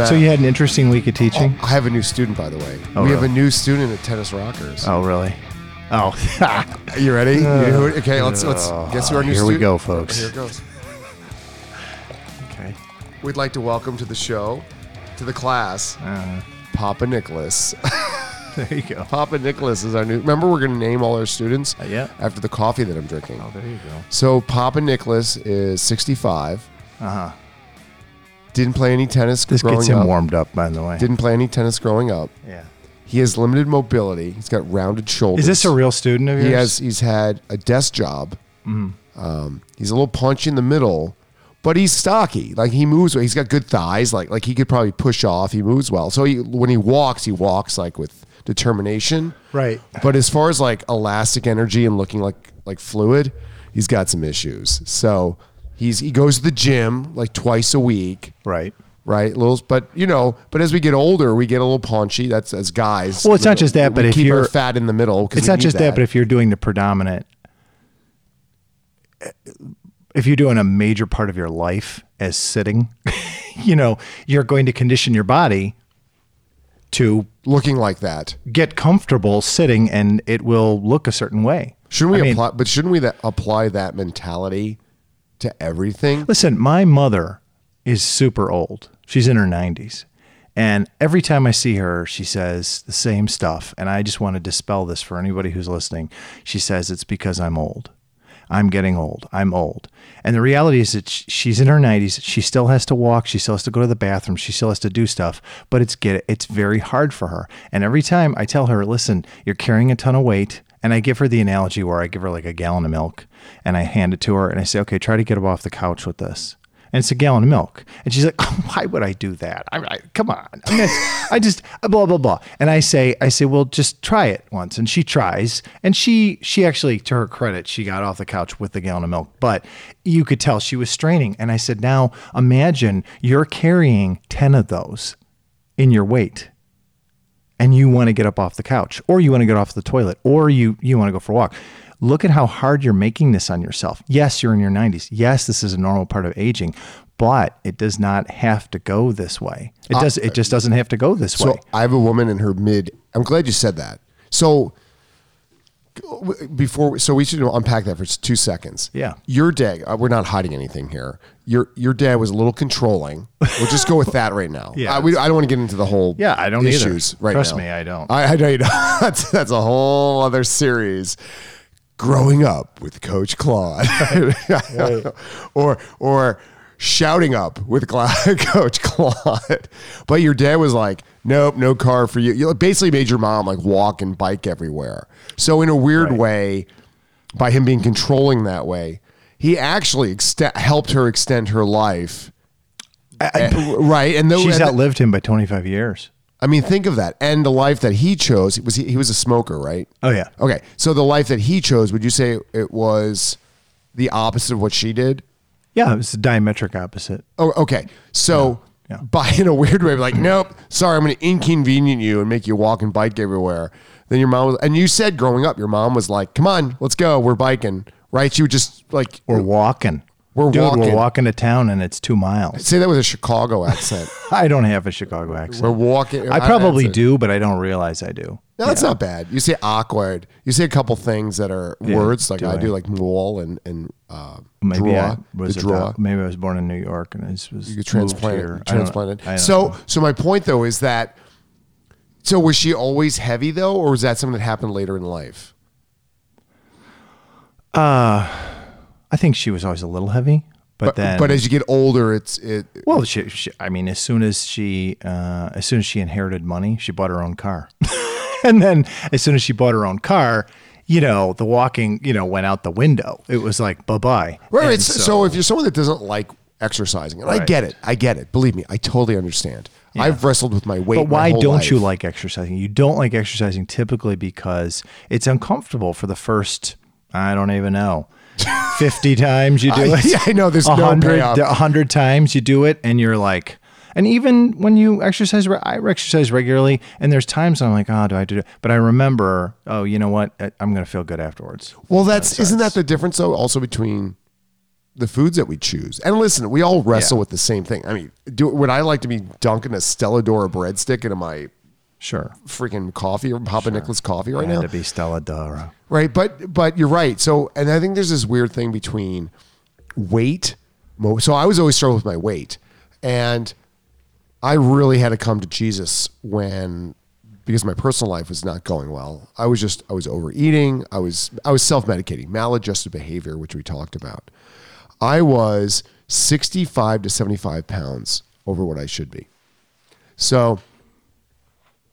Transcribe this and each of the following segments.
no, we're All not. over the map. So you had an interesting week of teaching. I have a new student, by the way. Oh, we have a new student at Tennis Rockers. Oh, really? Oh, you ready? You know who- okay, let's let's guess who our new Here we go, folks. Here it goes. okay. We'd like to welcome to the show, to the class, Uh, Papa Nicholas. there you go. Papa Nicholas is our new. Remember, we're going to name all our students Uh, yeah. after the coffee that I'm drinking. Oh, there you go. So Papa Nicholas is 65. Uh huh. Didn't play any tennis This growing gets him up. warmed up, by the way. Didn't play any tennis growing up. yeah. He has limited mobility. He's got rounded shoulders. Is this a real student of yours? He has. He's had a desk job. Mm-hmm. Um, he's a little punchy in the middle, but he's stocky. Like he moves. He's got good thighs. Like like he could probably push off. He moves well. So he, when he walks, he walks like with determination. Right. But as far as like elastic energy and looking like like fluid, he's got some issues. So he's he goes to the gym like twice a week. Right. Right, little, but you know, but as we get older, we get a little paunchy. That's as guys. Well, it's not just that, but if keep you're- fat in the middle, 'cause It's we not need just that. but if you're doing the predominant, if you're doing a major part of your life as sitting, you know, you're going to condition your body to looking like that, get comfortable sitting and it will look a certain way. shouldn't we I mean, apply? But shouldn't we that apply that mentality to everything? Listen, my mother is super old. She's in her 90s. And every time I see her, she says the same stuff. And I just want to dispel this for anybody who's listening. She says it's because I'm old. I'm getting old. I'm old. And the reality is that she's in her 90s. She still has to walk. She still has to go to the bathroom. She still has to do stuff. But it's get it's very hard for her. And every time I tell her, listen, you're carrying a ton of weight. And I give her the analogy where I give her like a gallon of milk and I hand it to her and I say, okay, try to get up off the couch with this. And it's a gallon of milk. And she's like, why would I do that? I, I come on. I, mean, I just blah blah blah. And I say, I say, well, just try it once. And she tries. And she she actually, to her credit, she got off the couch with the gallon of milk. But you could tell she was straining. And I said, now imagine you're carrying ten of those in your weight and you want to get up off the couch or you want to get off the toilet or you you want to go for a walk look at how hard you're making this on yourself yes you're in your 90s yes this is a normal part of aging but it does not have to go this way it uh, does it just doesn't have to go this So way I have a woman in her mid. I'm glad you said that. So before, so we should unpack that for two seconds. Yeah. Your dad. uh, We're not hiding anything here. Your your dad was a little controlling. We'll just go with that right now. Yeah. I, we, I don't want to get into the whole. Yeah, I don't either. right Trust now. me, I don't. I, I know you don't. that's that's a whole other series. Growing up with Coach Claude, or or shouting up with Coach Claude. But your dad was like, "Nope, no car for you." You basically made your mom like walk and bike everywhere. So in a weird way, by him being controlling that way, he actually ext- helped her extend her life. Uh, right, and though she's and- outlived him by 25 years I mean, think of that. And the life that he chose was he, he was a smoker, right? oh yeah Okay, so the life that he chose, would you say it was the opposite of what she did? Yeah it was the diametric opposite Oh, okay. So Yeah, yeah. by in a weird way, like, nope, sorry, I'm going to inconvenient you and make you walk and bike everywhere. Then your mom was, and you said growing up, your mom was like, come on, let's go, we're biking, right? She would just like, we're walking We're Dude, walking. we're walking to town and it's two miles say that with a Chicago accent. i don't have a chicago accent we're walking. I probably do, but I don't realize I do. No, that's not bad. You say awkward. You say a couple things that are words like do I, I? do, like mole and and uh, Maybe draw. I was draw. maybe I was born in New York and I was you get moved transplanted. I don't- Transplanted. I don't So know. so my point though is that so was she always heavy though, or was that something that happened later in life? I think she was always a little heavy, but, But then but as you get older, it's it. well, she, she, I mean, as soon as she uh, as soon as she inherited money, she bought her own car, and then as soon as she bought her own car. You know, the walking, you know, went out the window. It was like bye bye. Right. It's, so, if you're someone that doesn't like exercising, and I get it, I get it. Believe me, I totally understand. I've wrestled with my weight. But why don't you like exercising? You don't like exercising typically because it's uncomfortable for the first, I don't even know, 50 times you do it. yeah, I know, there's no 100, payoff. 100 times you do it and you're like, and even when you exercise, I exercise regularly, and there's times I'm like, oh, do I do it? But I remember, oh, you know what? I'm going to feel good afterwards. Well, that's isn't that the difference though? Also between the foods that we choose. And listen, we all wrestle Yeah. with the same thing. I mean, do would I like to be dunking a Stella D'oro breadstick into my Sure. freaking coffee or Papa Nicholas coffee right now? to be Stella D'oro. Right, but but you're right. So, and I think there's this weird thing between weight. So I was always struggling with my weight, and I really had to come to Jesus when because my personal life was not going well. I was just I was overeating. I was I was self medicating, maladjusted behavior, which we talked about. I was 65 to 75 pounds over what I should be. So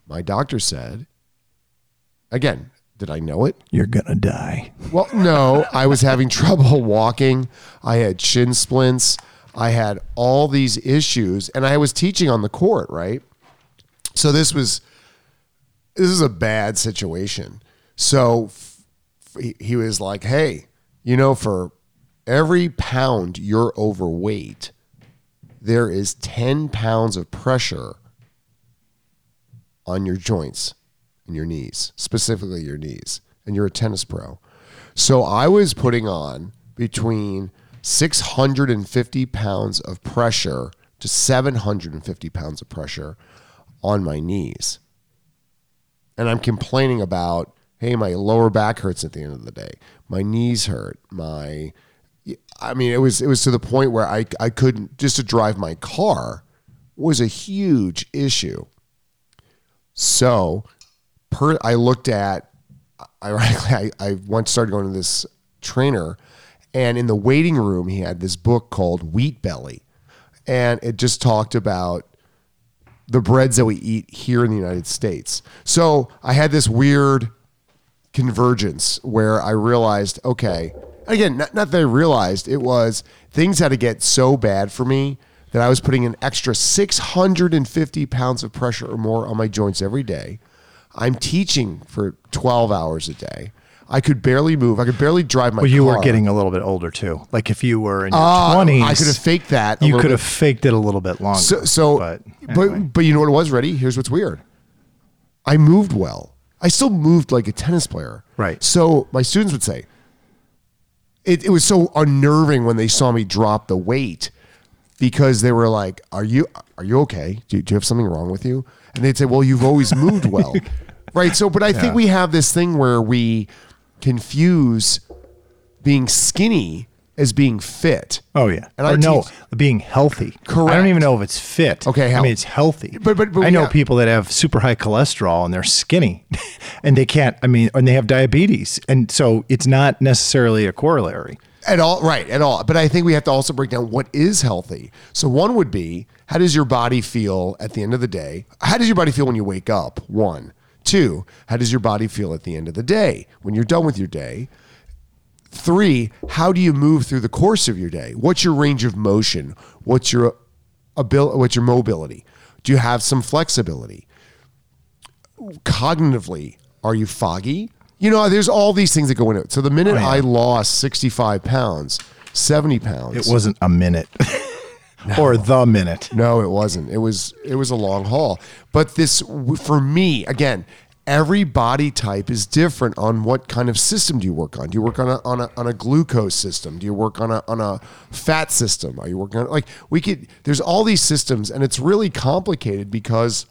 my doctor said, again, did I know it? You're gonna die. Well, no, I was having trouble walking. I had shin splints. I had all these issues, and I was teaching on the court, right? So this was this is a bad situation. So f- he- he was like, "Hey, you know, for every pound you're overweight, there is ten pounds of pressure on your joints and your knees, specifically your knees, and you're a tennis pro. So I was putting on between 650 pounds of pressure to 750 pounds of pressure on my knees. And I'm complaining about, hey, my lower back hurts at the end of the day. My knees hurt. My I mean, it was it was to the point where I I couldn't just to drive my car was a huge issue. So, per I looked at, ironically, I, I once started going to this trainer, and in the waiting room, he had this book called Wheat Belly, and it just talked about the breads that we eat here in the United States. So I had this weird convergence where I realized, okay, again, not, not that I realized it was things had to get so bad for me that I was putting an extra 650 pounds of pressure or more on my joints every day. I'm teaching for 12 hours a day. I could barely move. I could barely drive my Well, you were getting a little bit older too. Like if you were in your Ah, twenties, I could have faked that. a You could bit. have faked it a little bit longer. So, so but but, but you know what it was? Ready? Here's what's weird. I moved well. I still moved like a tennis player. Right. So my students would say, it, it was so unnerving when they saw me drop the weight because they were like, "Are you are you okay? Do, do you have something wrong with you?" And they'd say, "Well, you've always moved well." right. So, but I think we have this thing where we confuse being skinny as being fit. Oh yeah. And or I no, teach- being healthy. Correct. I don't even know if it's fit. Okay, I health. mean it's healthy. But- but- but I know yeah. people that have super high cholesterol and they're skinny, and they can't. I mean, and they have diabetes, and so it's not necessarily a corollary. At all, right, at all. But I think we have to also break down what is healthy. So one would be how does your body feel at the end of the day? How does your body feel when you wake up? One. Two, how does your body feel at the end of the day when you're done with your day? Three, how do you move through the course of your day? What's your range of motion? What's your ability? What's your mobility? Do you have some flexibility? Cognitively, are you foggy? You know, there's all these things that go into it. So the minute Oh, yeah. I lost 65 pounds, 70 pounds. It wasn't a minute, or the minute. No, it wasn't. It was it was a long haul. But this for me again, every body type is different on what kind of system do you work on? Do you work on a on a on a glucose system? Do you work on a on a fat system? Are you working on like we could there's all these systems and it's really complicated because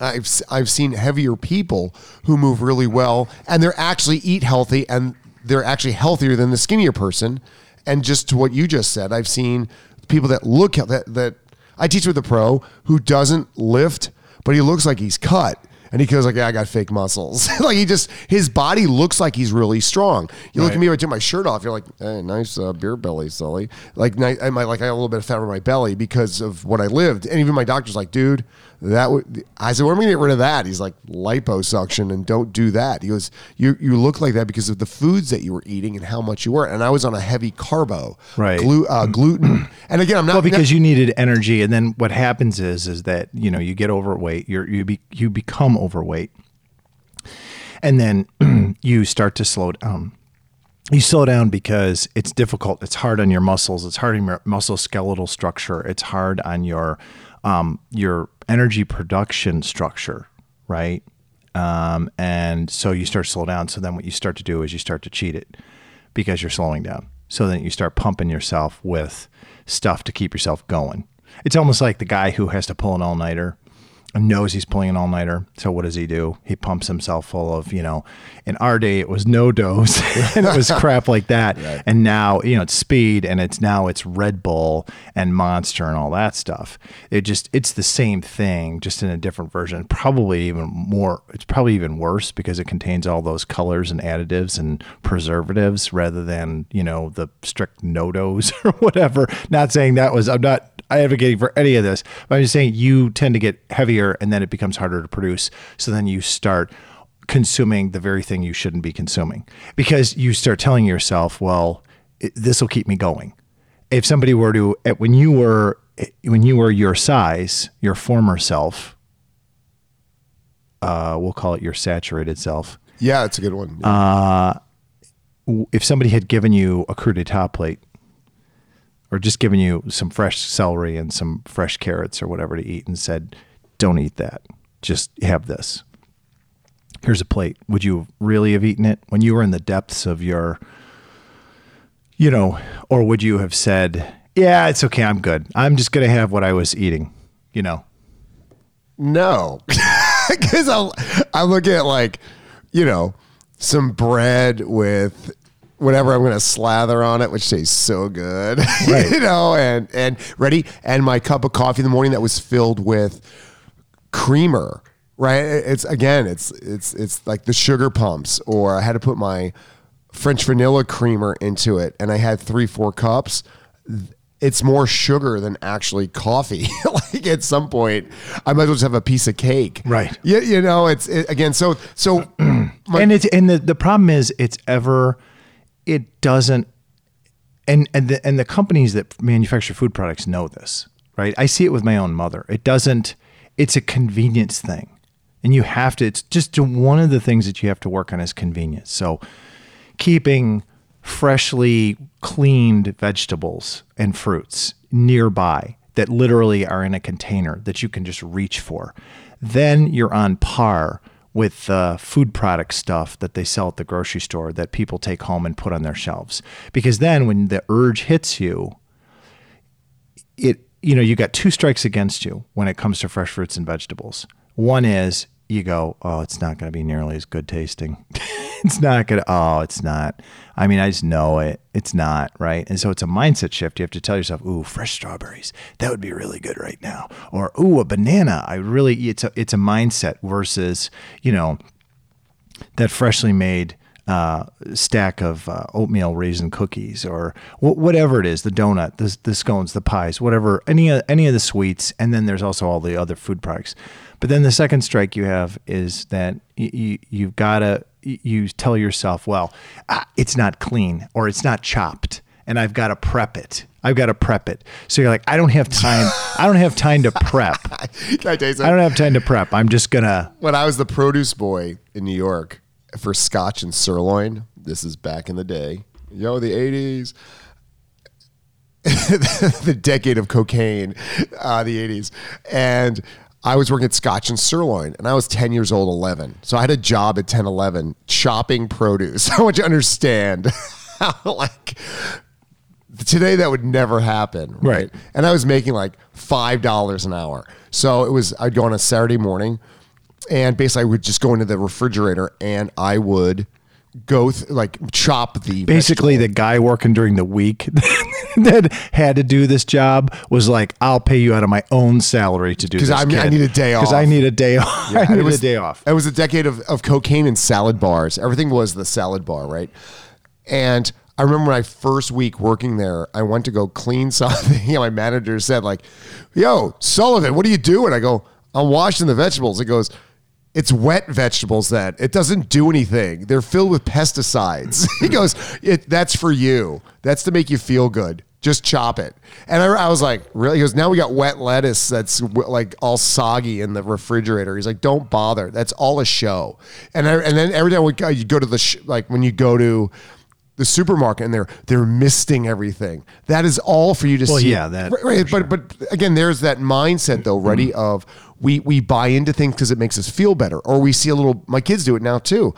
I've I've seen heavier people who move really well and they're actually eat healthy and they're actually healthier than the skinnier person. And just to what you just said, I've seen people that look that that I teach with a pro who doesn't lift, but he looks like he's cut. And he goes like, "Yeah, I got fake muscles." like he just his body looks like he's really strong. You look at me, I take my shirt off. You're like, "Hey, nice uh, beer belly, Sully." Like, I might like I have a little bit of fat on my belly because of what I lived. And even my doctor's like, "Dude, that would." I said, "What am I gonna get rid of that?" He's like, "Liposuction, and don't do that." He goes, "You you look like that because of the foods that you were eating and how much you were." And I was on a heavy carbo, Right. Glu- uh, gluten. And again, I'm not Well, because you needed energy, and then what happens is is that you know you get overweight, you're you be, you become overweight, and then you start to slow down. You slow down because it's difficult. It's hard on your muscles. It's hard on your muscle skeletal structure. It's hard on your um, your energy production structure, right? Um, and so you start to slow down. So then what you start to do is you start to cheat it because you're slowing down. so then you start pumping yourself with stuff to keep yourself going. It's almost like the guy who has to pull an all nighter knows he's pulling an all nighter. So what does he do? He pumps himself full of, you know, in our day it was NoDoz and it was crap like that. And now, you know, it's speed and it's now it's Red Bull and Monster and all that stuff. It just it's the same thing, just in a different version. Probably even more it's probably even worse because it contains all those colors and additives and preservatives rather than, you know, the strict NoDoz or whatever. Not saying that was I'm not advocating for any of this, but I'm just saying you tend to get heavier and then it becomes harder to produce. So then you start consuming the very thing you shouldn't be consuming because you start telling yourself, well, this will keep me going. If somebody were to, when you were, when you were your size, your former self, uh, we'll call it your saturated self. Yeah, it's a good one. Uh, if somebody had given you a crudité plate or just given you some fresh celery and some fresh carrots or whatever to eat and said, don't eat that. Just have this. Here's a plate. Would you really have eaten it when you were in the depths of your, you know, or would you have said, yeah, it's okay. I'm good. I'm just going to have what I was eating, you know? No, because I I look at like, you know, some bread with whatever I'm going to slather on it, which tastes so good, Right. you know, and and ready, and my cup of coffee in the morning that was filled with creamer. Right? It's again, it's it's it's like the sugar pumps, or I had to put my French vanilla creamer into it, and I had three four cups. It's more sugar than actually coffee. like at some point, I might as well just have a piece of cake. Right. Yeah, you know, it's it, again. So so my- and it's and the, the problem is it's ever it doesn't and and the and the companies that manufacture food products know this right i see it with my own mother it doesn't it's a convenience thing. And you have to it's just one of the things that you have to work on is convenience. So keeping freshly cleaned vegetables and fruits nearby that literally are in a container that you can just reach for. Then you're on par with the food product stuff that they sell at the grocery store that people take home and put on their shelves. Because then when the urge hits you, it you know, you got two strikes against you when it comes to fresh fruits and vegetables. One is you go, oh, it's not going to be nearly as good tasting. it's not going to, oh, it's not. I mean, I just know it. It's not, right? And so it's a mindset shift. You have to tell yourself, ooh, fresh strawberries, that would be really good right now. Or, ooh, a banana. I really, it's a, it's a mindset versus, you know, that freshly made uh, stack of uh, oatmeal raisin cookies or wh- whatever it is, the donut, the, the scones, the pies, whatever, any of, any of the sweets, and then there's also all the other food products. But then the second strike you have is that you, you you've got to you tell yourself, well, ah, it's not clean or it's not chopped, and I've got to prep it. I've got to prep it. So you're like, I don't have time. I don't have time to prep. I? I don't have time to prep. I'm just gonna. when I was the produce boy in New York for Scotch and sirloin, this is back in the day, yo, the 80s, the decade of cocaine, uh, the 80s. And I was working at Scotch and Sirloin, and I was 10 years old, 11. So I had a job at 10, 11 chopping produce. I want you to understand how, like, today that would never happen Right. and i was making like five dollars an hour so it was i'd go on a saturday morning and basically i would just go into the refrigerator and i would go th- like chop the Basically, vegetable. the guy working during the week that had to do this job was like, "I'll pay you out of my own salary to do this." 'Cause because I need a day off Because I need a day off. I need it was a day off. It was a decade of, of cocaine and salad bars. Everything was the salad bar, right? And I remember my first week working there, I went to go clean something. And my manager said, like, yo, Sullivan, what are you doing? I go, I'm washing the vegetables. It goes, it's wet vegetables that it doesn't do anything. They're filled with pesticides. he goes, it, that's for you. That's to make you feel good. Just chop it. And I, I was like, really? He goes, now we got wet lettuce that's w- like all soggy in the refrigerator. He's like, don't bother. That's all a show. And I, and then every time we go, you go to the sh- like when you go to the supermarket and they're they're misting everything. That is all for you to Well, see. yeah, that- Right, right, but but again, there's that mindset though, ready mm. of we we buy into things because it makes us feel better, or we see a little. My kids do it now too.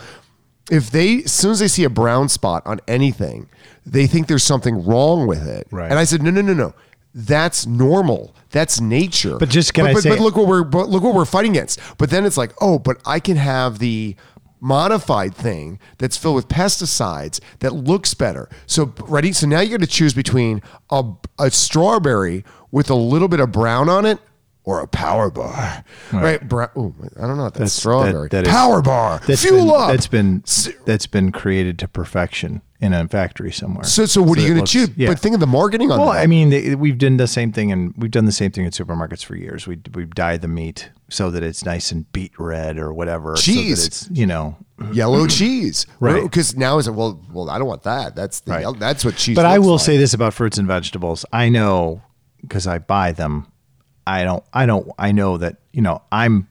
if they as soon as they see a brown spot on anything, they think there's something wrong with it. Right. And I said, no, no, no, no. That's normal. That's nature. But just can but, I but, say- but look what we're but look what we're fighting against. But then it's like, oh, but I can have the modified thing that's filled with pesticides that looks better. So ready? So now you got to choose between a, a strawberry with a little bit of brown on it or a power bar. Right? Brown, ooh, I don't know. That's, That's- strawberry. that- that is- power bar. That's Fuel been, up. That's been that's been created to perfection in a factory somewhere. so, so what are you going to choose? Yeah. But think of the marketing on well. I mean, they, we've done the same thing, and we've done the same thing in supermarkets for years. We we've dyed the meat so that it's nice and beet red or whatever. so that Cheese. it's you know. yellow cheese, Right. Because now it's well, well, I don't want that. That's the Right. that's what cheese. But I will like. say this about fruits and vegetables. I know because I buy them. I don't. I don't. I know that you know I'm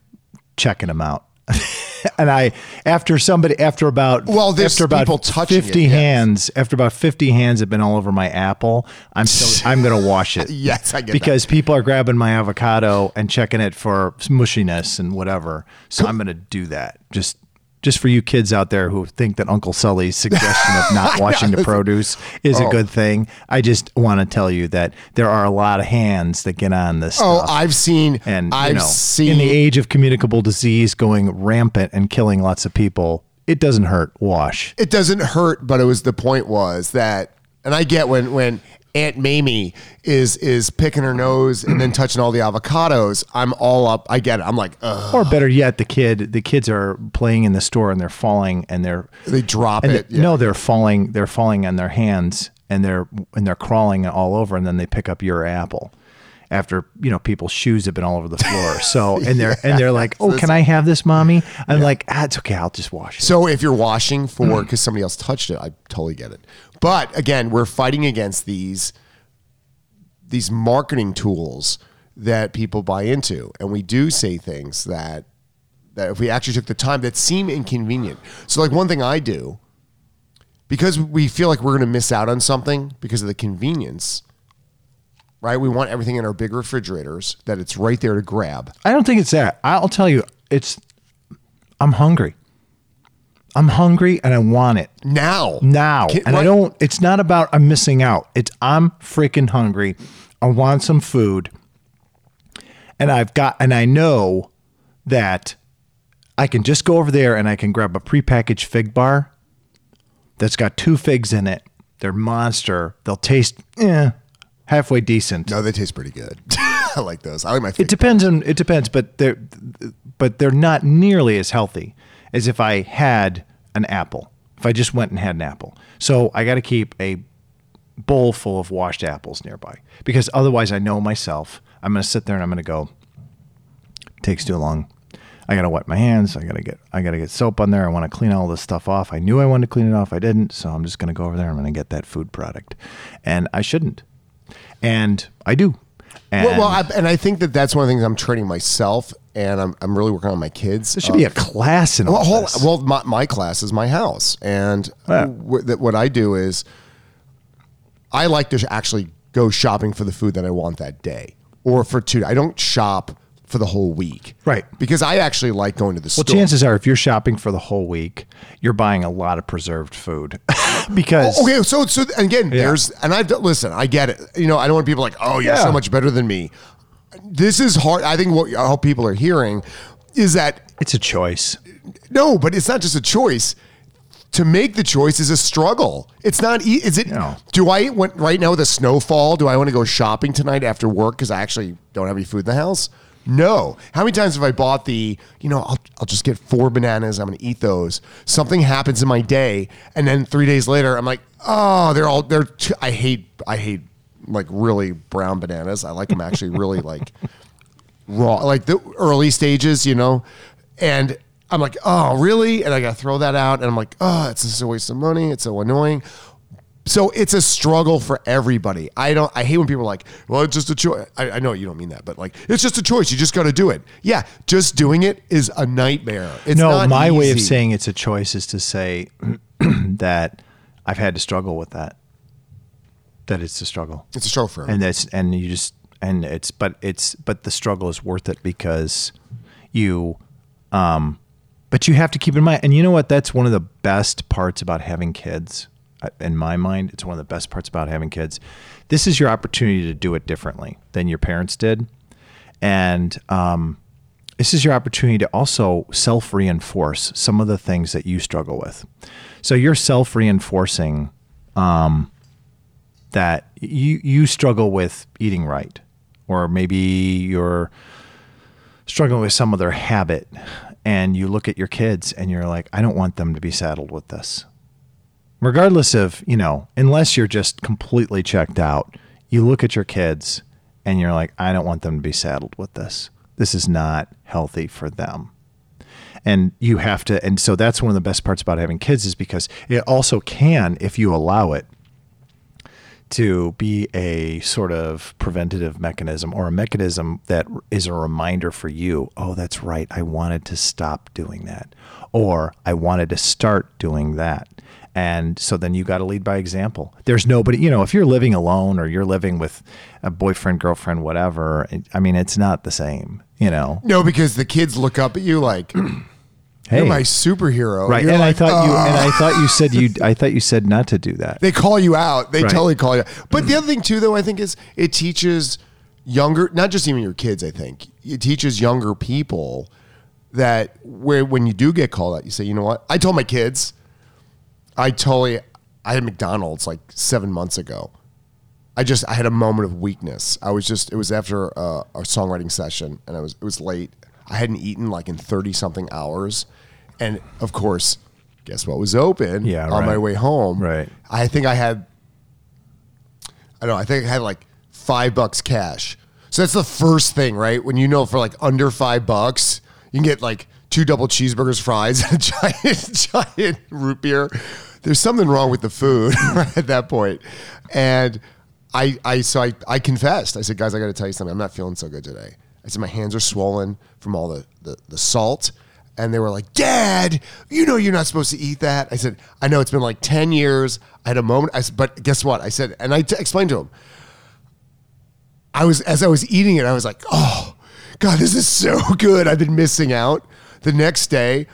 checking them out. and I after somebody after about Well, there's after about people touching it, fifty yes. hands after about fifty hands have been all over my apple. I'm still I'm gonna wash it. Yes, I get that. because people are grabbing my avocado and checking it for mushiness and whatever. So I'm gonna do that. Just just for you kids out there who think that Uncle Sully's suggestion of not washing the produce is a Oh. good thing. I just want to tell you that there are a lot of hands that get on this Oh, stuff. I've seen. and I've you know, seen in the age of communicable disease going rampant and killing lots of people, it doesn't hurt. Wash. it doesn't hurt, but it was the point was that, and I get when when Aunt Mamie is is picking her nose and then touching all the avocados. I'm all up. I get it. I'm like, ugh. Or better yet, the kid, the kids are playing in the store and they're falling and they're They drop it. they- No, they're falling. They're falling on their hands and they're and they're crawling all over, and then they pick up your apple. After you know, people's shoes have been all over the floor. So and they're and they're like, "Oh, can I have this, mommy?" I'm like, "Ah, it's okay. I'll just wash it." So if you're washing Mm. for because somebody else touched it, I totally get it. But again, we're fighting against these these marketing tools that people buy into, and we do say things that that if we actually took the time that seem inconvenient. So like one thing I do because we feel like we're going to miss out on something because of the convenience. Right, we want everything in our big refrigerators that it's right there to grab. I don't think it's that. I'll tell you, it's. I'm hungry. I'm hungry and I want it Now, now. Can- and I don't. It's not about I'm missing out. It's I'm freaking hungry. I want some food, and I've got and I know that I can just go over there and I can grab a prepackaged fig bar that's got two figs in it. They're monster. They'll taste eh, halfway decent. No, they taste pretty good. I like those. I like my. It depends on it depends, but they're but they're not nearly as healthy as if I had an apple. If I just went and had an apple. So I got to keep a bowl full of washed apples nearby because otherwise I know myself. I'm going to sit there and I'm going to go takes too long. I got to wet my hands. I got to get I got to get soap on there. I want to clean all this stuff off. I knew I wanted to clean it off. I didn't. So I'm just going to go over there. I'm going to get that food product. And I shouldn't. And I do. And Well, well I, and I think that that's one of the things I'm training myself, and I'm, I'm really working on my kids. there should be a um, class in all well, this. well, my, my class is my house, and Yeah. wh- that what I do is I like to actually go shopping for the food that I want that day, or for two. I don't shop for the whole week, Right. Because I actually like going to the Well, store. Well, chances are, if you're shopping for the whole week, you're buying a lot of preserved food because Oh, Okay, so so again, there's and I've done- listen. I get it. You know, I don't want people like, oh, you're Yeah. so much better than me. This is hard. I think what I hope people are hearing is that it's a choice. no, but it's not just a choice. To make the choice is a struggle. It's not. E- is it? No. Do I want right now with a snowfall? Do I want to go shopping tonight after work because I actually don't have any food in the house? No. How many times have I bought the? You know, I'll, I'll just get four bananas. I'm going to eat those. Something happens in my day, and then three days later, I'm like, oh, they're all they're. Too, I hate. I hate like really brown bananas. I like them actually really like raw, like the early stages, you know. And I'm like, oh, really? And I got to throw that out. And I'm like, oh, it's just a waste of money. It's so annoying. So it's a struggle for everybody. I don't. I hate when people are like, "Well, it's just a choice." I, I know you don't mean that, but like, it's just a choice. You just got to do it. Yeah, just doing it is a nightmare. It's no, my way of saying it's a choice is to say that I've had to struggle with that. That it's a struggle, it's a struggle for everybody. and that's and you just and it's but it's but the struggle is worth it because you um but you have to keep in mind, and you know what? That's one of the best parts about having kids. In my mind, it's one of the best parts about having kids. This is your opportunity to do it differently than your parents did, and um, this is your opportunity to also self reinforce some of the things that you struggle with. So you're self reinforcing um, that you you struggle with eating right, or maybe you're struggling with some other habit, and you look at your kids and you're like, I don't want them to be saddled with this. Regardless of you know, unless you're just completely checked out, you look at your kids and you're like, I don't want them to be saddled with this. This is not healthy for them and you have to and so that's one of the best parts about having kids is because it also can if you allow it to be a sort of preventative mechanism or a mechanism that is a reminder for you oh that's right i wanted to stop doing that or i wanted to start doing that and so then you got to lead by example there's nobody you know if you're living alone or you're living with a boyfriend girlfriend whatever i mean it's not the same you know No, because the kids look up at you like hey you're my superhero. Right, You're and I like, thought you and I thought you said you I thought you said not to do that. they call you out. They Right. totally call you out. But the other thing too, though, I think is it teaches younger, not just even your kids. I think it teaches younger people that where when you do get called out, you say, you know what? I told my kids. I totally. I had McDonald's like seven months ago. I just I had a moment of weakness. I was just it was after a, a songwriting session and I was it was late. I hadn't eaten like in thirty something hours, and of course, guess what was open? Yeah, on my way home. Right. I think I had. I don't know. I think I had like five bucks cash. So that's the first thing, right? When you know for like under five bucks, you can get like two double cheeseburgers, fries, and a giant, giant root beer. There's something wrong with the food at that point. And I, I, so I, I confessed. I said, guys, I got to tell you something. I'm not feeling so good today. I said, my hands are swollen from all the, the, the salt. And they were like, Dad, you know you're not supposed to eat that. I said, I know it's been like 10 years. I had a moment. I said, but guess what? I said, and I t- explained to him, I was as I was eating it, I was like, "Oh, God, this is so good." I've been missing out. The next day,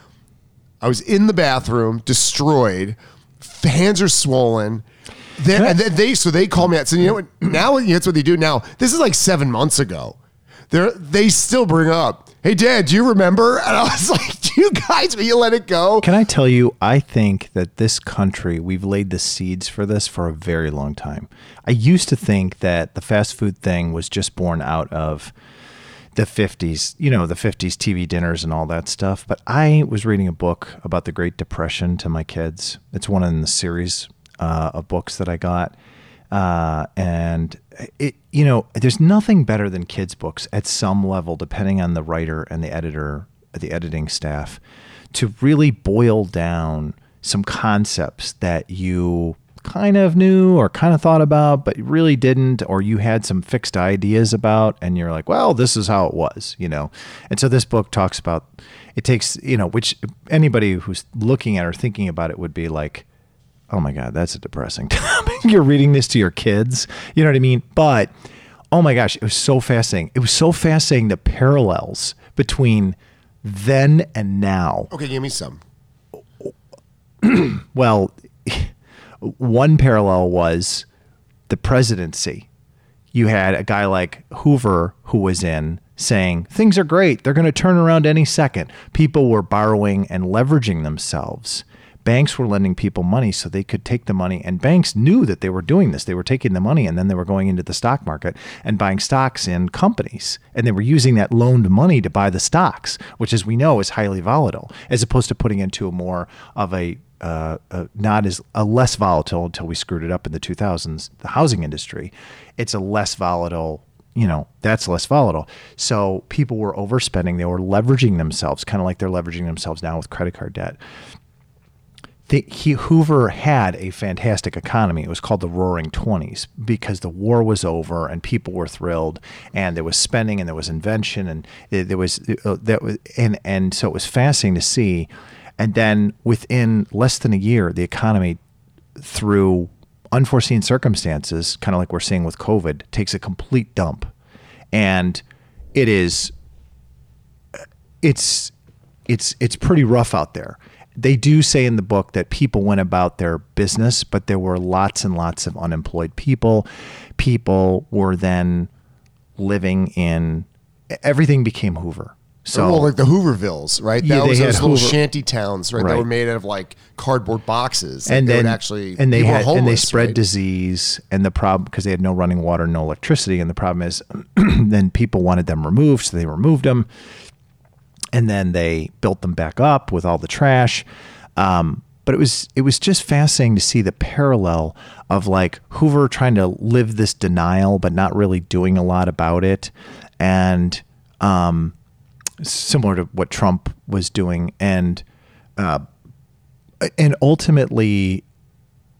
I was in the bathroom, destroyed. Hands are swollen. Then, and then they so they call me out. So you know what? Mm-hmm. Now that's what they do. Now this is like seven months ago. They they still bring up, "Hey, Dad, do you remember?" And I was like, "Do you guys? Will you let it go?" Can I tell you I think that this country we've laid the seeds for this for a very long time. I used to think that the fast food thing was just born out of the 50s, you know, the 50s TV dinners and all that stuff, but I was reading a book about the Great Depression to my kids. It's one in the series uh, of books that I got. uh, and it you know there's nothing better than kids books at some level depending on the writer and the editor the editing staff to really boil down some concepts that you kind of knew or kind of thought about but really didn't or you had some fixed ideas about and you're like well this is how it was you know? And so this book talks about it takes you know which anybody who's looking at or thinking about it would be like oh my god that's a depressing topic. You're reading this to your kids. You know what i mean? But oh my gosh it was so fascinating. It was so fascinating the parallels between then and now. Okay, give me some. well one parallel was the presidency. You had a guy like hoover who was in saying things are great. They're going to turn around any second. People were borrowing and leveraging themselves. Banks were lending people money so they could take the money and banks knew that they were doing this. They were taking the money and then they were going into the stock market and buying stocks in companies. And they were using that loaned money to buy the stocks which as we know is highly volatile as opposed to putting into a more of a uh, uh, not as a less volatile until we screwed it up in the 2000s the housing industry it's a less volatile you know that's less volatile so people were overspending they were leveraging themselves kind of like they're leveraging themselves now with credit card debt the, he, Hoover had a fantastic economy. It was called the Roaring Twenties because the war was over and people were thrilled, and there was spending and there was invention and there was uh, that was and and so it was fascinating to see. And then within less than a year, the economy, through unforeseen circumstances, kind of like we're seeing with COVID, takes a complete dump, and it is it's it's it's pretty rough out there. They do say in the book that people went about their business, but there were lots and lots of unemployed people. People were then living in everything became Hoover. So well, like the Hoovervilles, right? Yeah, that they was had those little Hoover- shanty towns, right? That were made out of like cardboard boxes. and they then would actually and they had and they spread right? disease and the problem because they had no running water no electricity and the problem is then people wanted them removed so they removed them and then they built them back up with all the trash um, but it was it was just fascinating to see the parallel of like Hoover trying to live this denial but not really doing a lot about it and um, similar to what Trump was doing and uh, and ultimately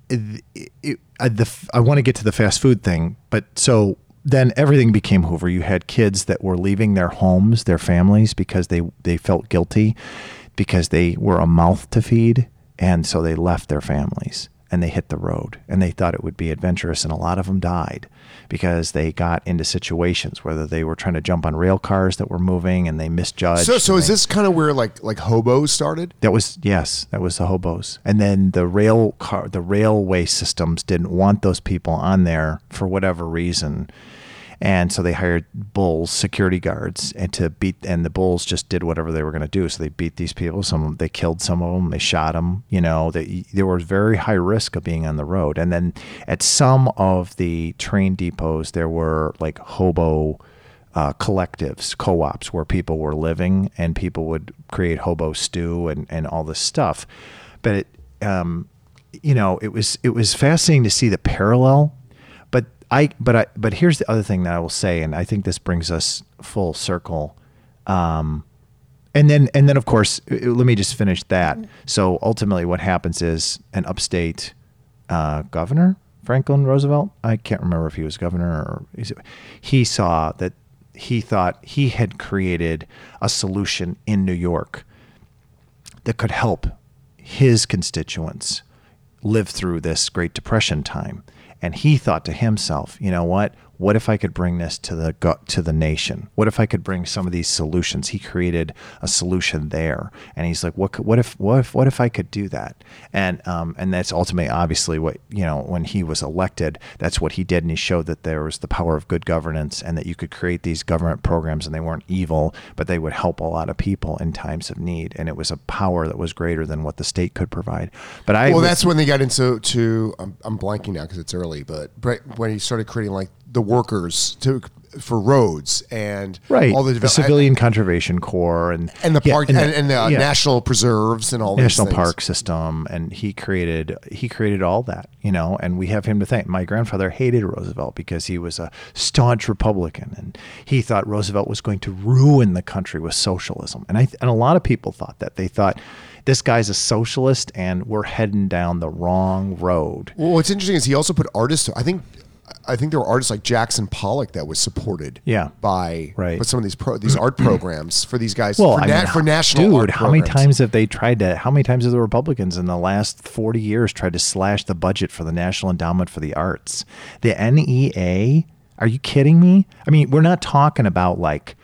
it, it, I, the, I want to get to the fast food thing, but so then everything became Hoover. You had kids that were leaving their homes, their families, because they they felt guilty, because they were a mouth to feed, and so they left their families and they hit the road and they thought it would be adventurous, and a lot of them died because they got into situations whether they were trying to jump on rail cars that were moving and they misjudged. So, so is they- this kind of where like like hobos started? that was yes, that was the hobos, and then the rail car, the railway systems didn't want those people on there for whatever reason, and so they hired bulls, security guards, and to beat. And the bulls just did whatever they were going to do. So they beat these people. Some of them, they killed some of them. They shot them. You know, they, there was very high risk of being on the road. And then at some of the train depots, there were like hobo uh, collectives, co-ops where people were living and people would create hobo stew and, and all this stuff. But it, um, you know, it was it was fascinating to see the parallel. But I but I but here's the other thing that I will say, and I think this brings us full circle. Um, and then and then of course, uh, let me just finish that. So ultimately, what happens is an upstate uh, governor, Franklin Roosevelt. I can't remember if he was governor or he saw that he thought he had created a solution in New York that could help his constituents live through this Great Depression time. And he thought to himself, you know what? What if I could bring this to the to the nation? What if I could bring some of these solutions? He created a solution there, and he's like, what? Could, what if? What if? What if I could do that? And um, and that's ultimately, obviously, what you know when he was elected. That's what he did, and he showed that there was the power of good governance, and that you could create these government programs, and they weren't evil, but they would help a lot of people in times of need, and it was a power that was greater than what the state could provide. But I Well, was- that's when they got into to. I'm, I'm blanking now because it's early, but when he started creating like the workers to for roads and right all the, the develop- civilian conservation corps and and the yeah, park and, the- and, the uh, yeah. national preserves and all national park system and he created he created all that you know and we have him to thank my grandfather hated roosevelt because he was a staunch republican and he thought roosevelt was going to ruin the country with socialism and i and a lot of people thought that they thought this guy's a socialist and we're heading down the wrong road Well, what's interesting is he also put artists. I think, I think there were artists like Jackson Pollock that was supported. Yeah. By Right. But some of these pro, these art programs for these guys. well, for, I na- mean, for national dude, how many times have they tried to? How many times have the Republicans in the last forty years tried to slash the budget for the National Endowment for the Arts? The NEA? Are you kidding me? I mean, we're not talking about like.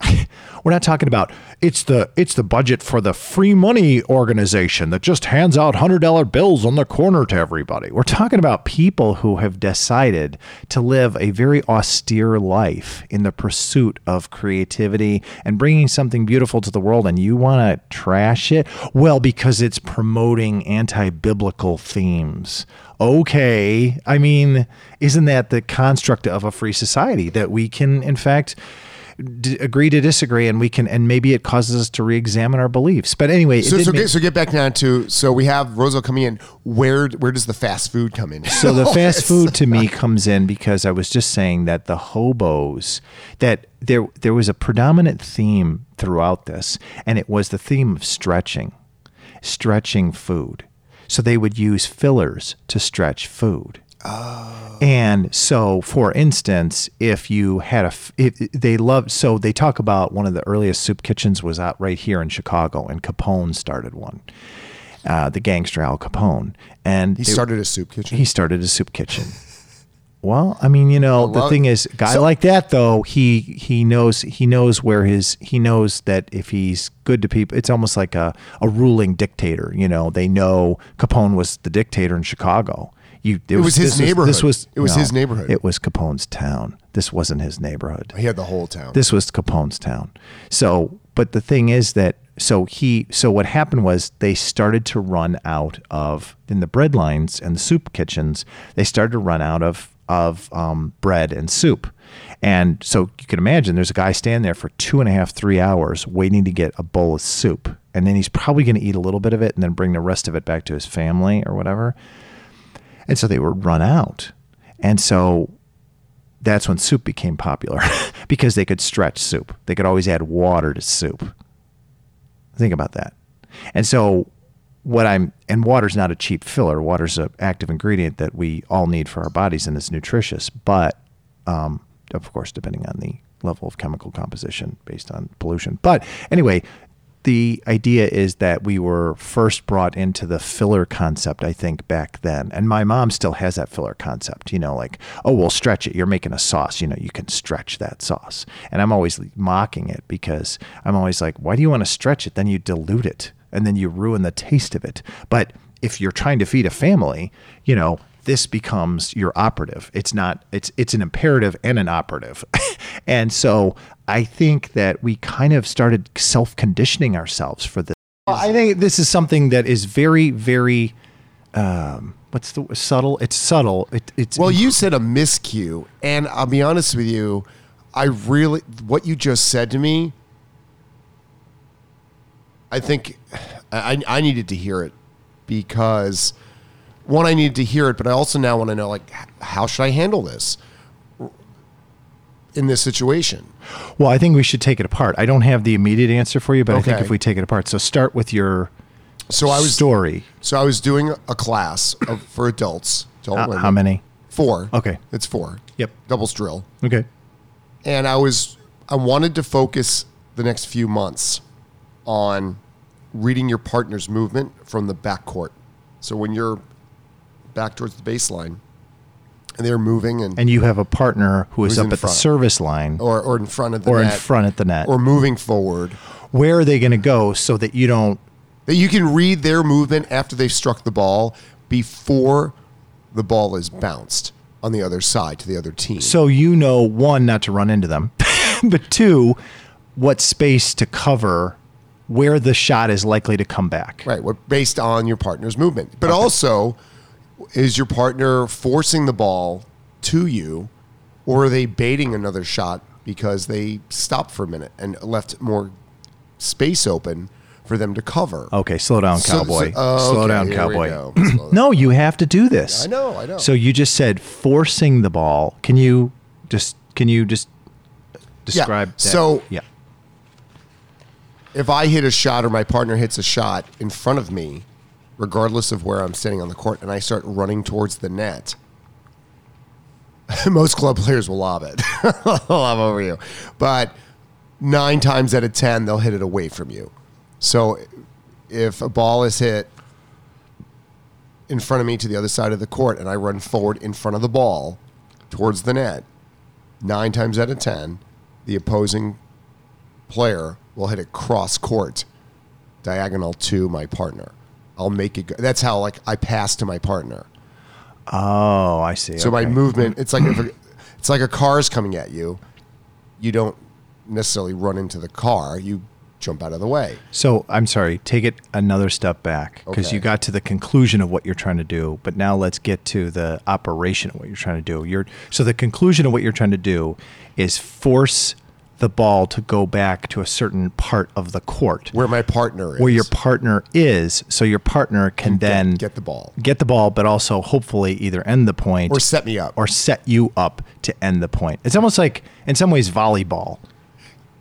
We're not talking about it's the it's the budget for the free money organization that just hands out hundred dollar bills on the corner to everybody. We're talking about people who have decided to live a very austere life in the pursuit of creativity and bringing something beautiful to the world, and you want to trash it? Well, because it's promoting anti-biblical themes. Okay, I mean, isn't that the construct of a free society that we can, in fact? D- agree to disagree and we can and maybe it causes us to re-examine our beliefs but anyway So, so, make- get, so get back down to so we have Roosevelt coming in. Where where does the fast food come in? so the oh, fast food to me comes in because I was just saying that the hobos that there there was a predominant theme throughout this and it was the theme of stretching stretching food so they would use fillers to stretch food And so, for instance, if you had a, if they love, so they talk about one of the earliest soup kitchens was out right here in Chicago, and Capone started one, uh, the gangster Al Capone, and He they- started a soup kitchen. he started a soup kitchen. Well, I mean, you know, the thing is, guy So- like that though, he he knows he knows where his he knows that if he's good to people, it's almost like a a ruling dictator. You know, they know Capone was the dictator in Chicago. You, it, was his this neighborhood. this was It was his neighborhood. It was Capone's town. This wasn't his neighborhood. He had the whole town. This was Capone's town. So, but the thing is that so he so what happened was they started to run out of in the bread lines and the soup kitchens. They started to run out of of um, bread and soup, and so you can imagine there's a guy standing there for two and a half three hours waiting to get a bowl of soup, and then he's probably going to eat a little bit of it and then bring the rest of it back to his family or whatever. And so they would run out, and so that's when soup became popular because they could stretch soup. They could always add water to soup. Think about that. And so what I'm and water's not a cheap filler. Water's an active ingredient that we all need for our bodies and it's nutritious, but um, of course depending on the level of chemical composition based on pollution. But anyway, the idea is that we were first brought into the filler concept, I think, back then. And my mom still has that filler concept, you know, like, oh, we'll stretch it. You're making a sauce, you know, you can stretch that sauce. And I'm always mocking it because I'm always like, why do you want to stretch it? Then you dilute it and then you ruin the taste of it. But if you're trying to feed a family, you know, this becomes your operative. It's not it's it's an imperative and an operative. and so I think that we kind of started self-conditioning ourselves for this. I think this is something that is very very um what's the subtle? It's subtle. It, it's Well, you said a miscue, and I'll be honest with you, I really what you just said to me. I think I, I needed to hear it because one, I needed to hear it, but I also now want to know like how should I handle this in this situation? well, I think we should take it apart. I don't have the immediate answer for you, but I think if we take it apart. So start with your So I was story. so I was doing a class of, for adults. Adult Uh, how many? Four. Okay. it's four. Yep. Doubles drill. Okay. and I was I wanted to focus the next few months on reading your partner's movement from the backcourt. So when you're back towards the baseline and they're moving and, And you have a partner who is Who's up in at the front. service line or, or in front of the or in net front at the net. or moving forward, Where are they going to go so that you don't that you can read their movement after they've struck the ball before the ball is bounced on the other side to the other team. so you know one not to run into them, but two what space to cover where the shot is likely to come back. Right, what based on your partner's movement. But also, is your partner forcing the ball to you, or are they baiting another shot because they stopped for a minute and left more space open for them to cover? Okay, slow down, So- cowboy. so- oh, slow okay, down, cowboy. Slow down. No, you have to do this. I know, I know. So you just said forcing the ball. Can you just can you just describe that? so- yeah. if I hit a shot or my partner hits a shot in front of me, regardless of where I'm standing on the court, and I start running towards the net, most club players will lob it. lob over you. But nine times out of 10, they'll hit it away from you. So if a ball is hit in front of me to the other side of the court and I run forward in front of the ball towards the net, nine times out of 10, the opposing player will hit it cross court, diagonal to my partner. I'll make it go. That's how like I pass to my partner. Oh, I see. So my movement, it's like if a, it's like a car's coming at you. You don't necessarily run into the car. You jump out of the way. So I'm sorry, take it another step back because Okay. you got to the conclusion of what you're trying to do, but now let's get to the operation of what you're trying to do. You're so the conclusion of what you're trying to do is force the ball to go back to a certain part of the court Where my partner is. where your partner is, so your partner can then get the ball. get the ball, but also hopefully either end the point Or set me up. or set you up to end the point. It's almost like in some ways volleyball.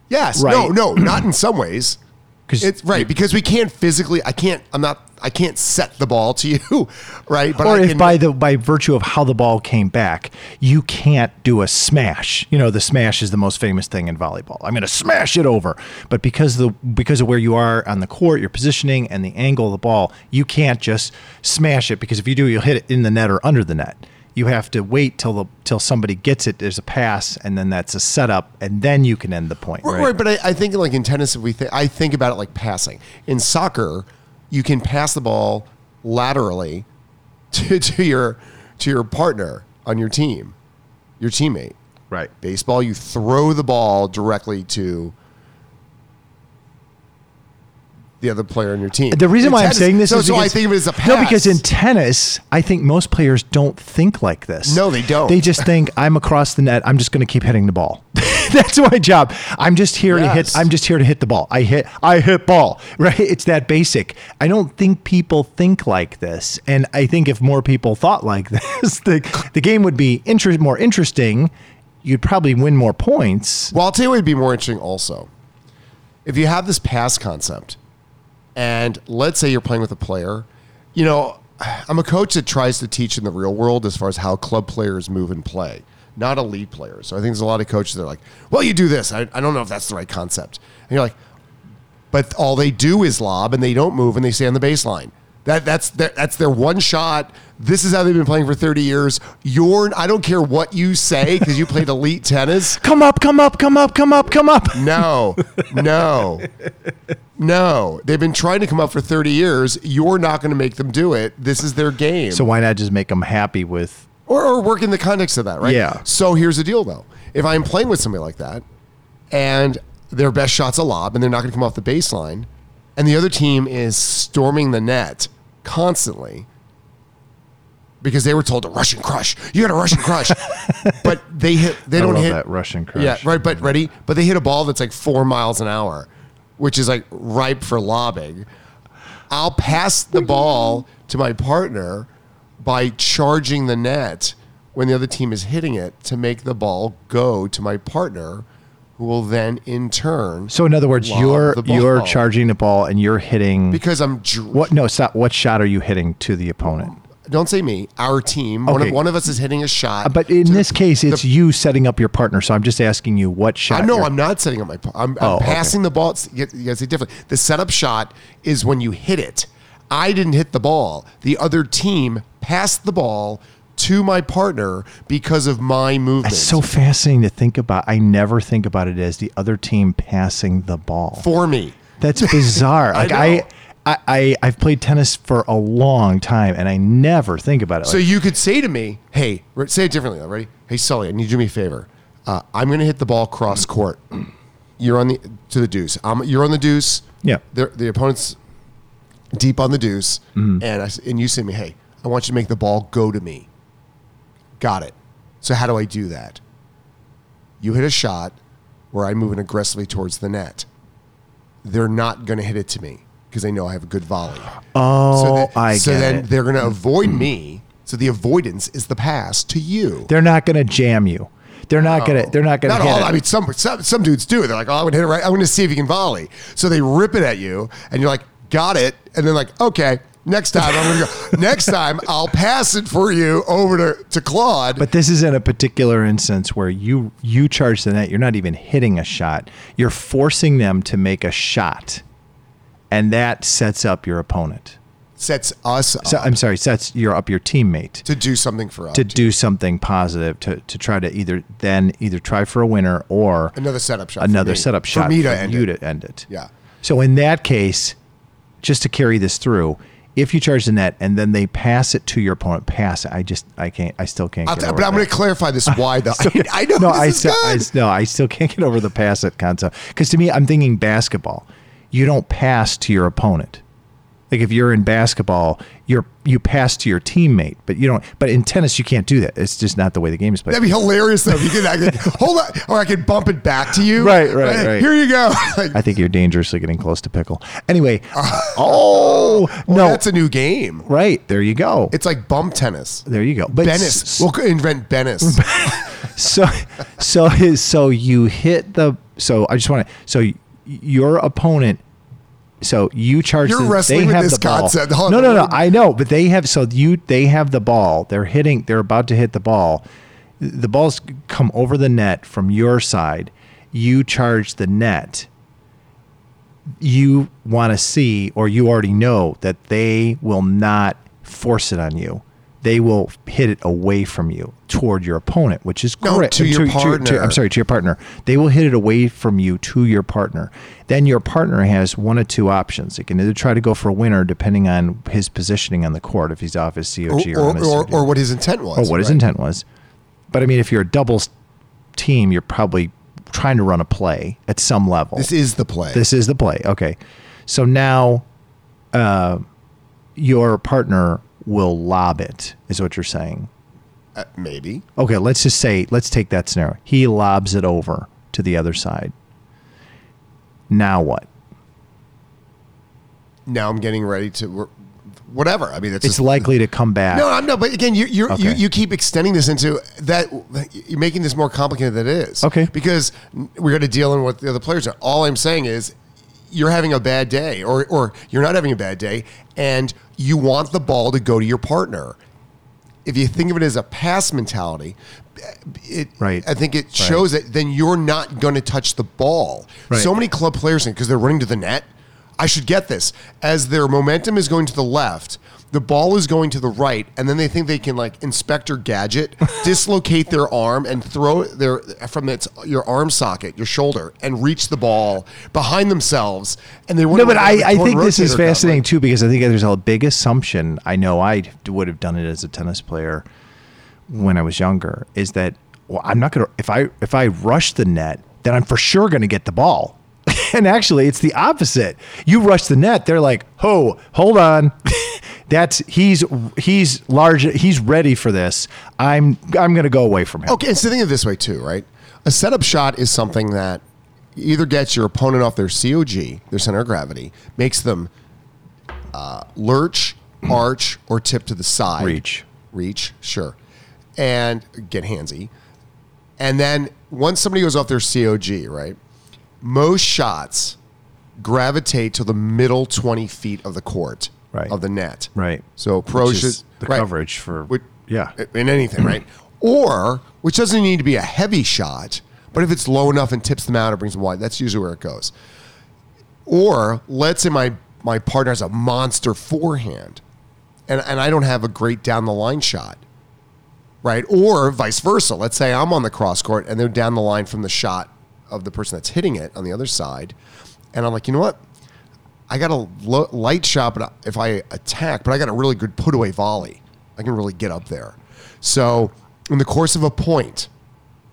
Yes. Right. No, no, not in some ways. Because It's right because we can't physically. I can't. I'm not. I can't set the ball to you, right? But or I if can, by the by virtue of how the ball came back, you can't do a smash. You know, the smash is the most famous thing in volleyball. I'm going to smash it over, but because the because of where you are on the court, your positioning and the angle of the ball, you can't just smash it because if you do, you'll hit it in the net or under the net. You have to wait till the till somebody gets it. There's a pass, and then that's a setup, and then you can end the point. Right, Right. but I, I think like in tennis, if we think, I think about it like passing. In soccer, you can pass the ball laterally to, to your to your partner on your team, your teammate. Right. Baseball, you throw the ball directly to the other player on your team. The reason In why I'm saying this so, is so I think of it as a pass. No, because in tennis, I think most players don't think like this. No, they don't. They just think I'm across the net. I'm just going to keep hitting the ball. That's my job. I'm just here to hit. I'm just here to hit the ball. I hit. I hit ball. Right. It's that basic. I don't think people think like this, and I think if more people thought like this, the the game would be inter- more interesting. You'd probably win more points. Well, I'll tell you what would be more interesting also. If you have this pass concept, and let's say you're playing with a player, you know, I'm a coach that tries to teach in the real world as far as how club players move and play, not elite players. So I think there's a lot of coaches that are like, well, you do this. I, I don't know if that's the right concept. And you're like, but all they do is lob and they don't move and they stay on the baseline. That that's their that's their one shot. This is how they've been playing for 30 years. You're I don't care what you say because you played elite tennis. Come up, come up, come up, come up, come up. No, no, no. They've been trying to come up for 30 years. You're not going to make them do it. This is their game. So why not just make them happy with? or, or work in the context of that, right? Yeah. So here's the deal, though. If I'm playing with somebody like that, and their best shot's a lob, and they're not going to come off the baseline, and the other team is storming the net constantly because they were told to rush and crush. You got to rush and crush, but they hit. They I don't hit that Russian crush. Yeah, right. But ready. But they hit a ball that's like four miles an hour, which is like ripe for lobbing. I'll pass the ball to my partner by charging the net when the other team is hitting it to make the ball go to my partner, who will then in turn. So in other words, you're you're charging the ball and you're hitting because I'm dr- what? No, stop. What shot are you hitting to the opponent? don't say me, our team. One of one of us is hitting a shot. Uh, But in this case, it's you setting up your partner. So I'm just asking you what shot. I, no, I'm not setting up my. I'm, Oh, I'm okay. passing the ball. It's, you gotta say different. The setup shot is when you hit it. I didn't hit the ball. The other team passed the ball to my partner because of my movement. It's so fascinating to think about. I never think about it as the other team passing the ball. for me. That's bizarre. I Like know. I, I, I, I've played tennis for a long time, and I never think about it. So Like, you could say to me, "Hey, say it differently. though, Ready? Hey, Sully, I need you to do me a favor. Uh, I'm going to hit the ball cross court. You're on the to the deuce. I'm, you're on the deuce. Yeah. The, the opponent's deep on the deuce, Mm-hmm. and I and you say to me, "Hey, I want you to make the ball go to me." Got it. So how do I do that? You hit a shot where I'm moving aggressively towards the net. They're not going to hit it to me because they know I have a good volley. oh, So, that- I so get then it. they're going to avoid me. So the avoidance is the pass to you. They're not going to jam you. They're not going to. They're not going to Not all. it. I mean, some, some some dudes do. They're like, "Oh, I'm gonna hit it right. I'm gonna see if he can volley." So they rip it at you, and you're like, "Got it." And they're like, "Okay, next time I'm gonna go. next time I'll pass it for you over to, to Claude." But this is in a particular instance where you you charge the net. You're not even hitting a shot. You're forcing them to make a shot, and that sets up your opponent. sets us up So I'm sorry, sets your up your teammate to do something for us. to do something positive to to try to either then either try for a winner or another setup shot. another setup for me to for end you it. to end it. Yeah. So in that case, just to carry this through, if you charge the net and then they pass it to your opponent, pass it. I just I can't. I still can't. Get t- over but I'm going to clarify this why though. I, I know no, this I still, I, no, I still can't get over the pass it concept. Because to me, I'm thinking basketball. You don't pass to your opponent. Like if you're in basketball, you're you pass to your teammate, but you don't. But in tennis, you can't do that. It's just not the way the game is played. That'd be hilarious though. If you could, I could hold on, or I could bump it back to you. Right, right, right. Here you go. like, I think you're dangerously getting close to pickle. Anyway, oh well, no, that's a new game. right there you go. It's like bump tennis. there you go. But Bennis. s- We'll invent Bennis. so so so you hit the so I just want to so your opponent so you charge You're the, wrestling they with have this concept. Hold No, no, no. I know, but they have so you they have the ball. They're hitting. They're about to hit the ball. The balls come over the net from your side. You charge the net. You want to see, or you already know that they will not force it on you. They will hit it away from you toward your opponent, which is No, great. to your partner. I'm sorry, to your partner. They will hit it away from you to your partner. Then your partner has one of two options. He can either try to go for a winner, depending on his positioning on the court, if he's off his COG or, or, or, or what his intent was. or what his intent was. But I mean, if you're a doubles team, you're probably trying to run a play at some level. This is the play. This is the play. Okay. So now uh, your partner will lob it, is what you're saying. Uh, maybe. Okay, let's just say, let's take that scenario. He lobs it over to the other side. Now what? Now I'm getting ready to. Whatever. I mean, it's, It's just- likely to come back. No, I'm no, but again, you you you Okay. you keep extending this into that. You're making this more complicated than it is. Okay. because we're going to deal in what the other players are. All I'm saying is, you're having a bad day, or or you're not having a bad day, and you want the ball to go to your partner. If you think of it as a pass mentality, it Right. I think it shows that then you're not going to touch the ball. Right. So many club players think because they're running to the net. I should get this as their momentum is going to the left. The ball is going to the right, and then they think they can like Inspector Gadget dislocate their arm and throw it their from its your arm socket, your shoulder, and reach the ball behind themselves. And they No, but I, I think this is fascinating too because I think there's a big assumption. I know I would have done it as a tennis player when I was younger. Is that well, I'm not gonna if I if I rush the net, then I'm for sure gonna get the ball. and actually, it's the opposite. You rush the net, they're like, "Ho, hold on." That's he's he's large. He's ready for this. I'm I'm gonna go away from him. Okay, and so think of it this way too, right? A setup shot is something that either gets your opponent off their COG, their center of gravity, makes them uh, lurch, arch, or tip to the side. Reach. Reach, sure. And get handsy. And then once somebody goes off their COG, right? Most shots gravitate to the middle 20 feet of the court, Right. of the net. Right. So pro Which should the right. coverage for Which- yeah. in anything, right? Or which doesn't need to be a heavy shot, but if it's low enough and tips them out or brings them wide, that's usually where it goes. Or let's say my my partner has a monster forehand, and and I don't have a great down the line shot, right? Or vice versa. Let's say I'm on the cross court and they're down the line from the shot of the person that's hitting it on the other side, and I'm like, you know what? I got a lo- light shot, but if I attack, but I got a really good put away volley. I can really get up there. So, in the course of a point,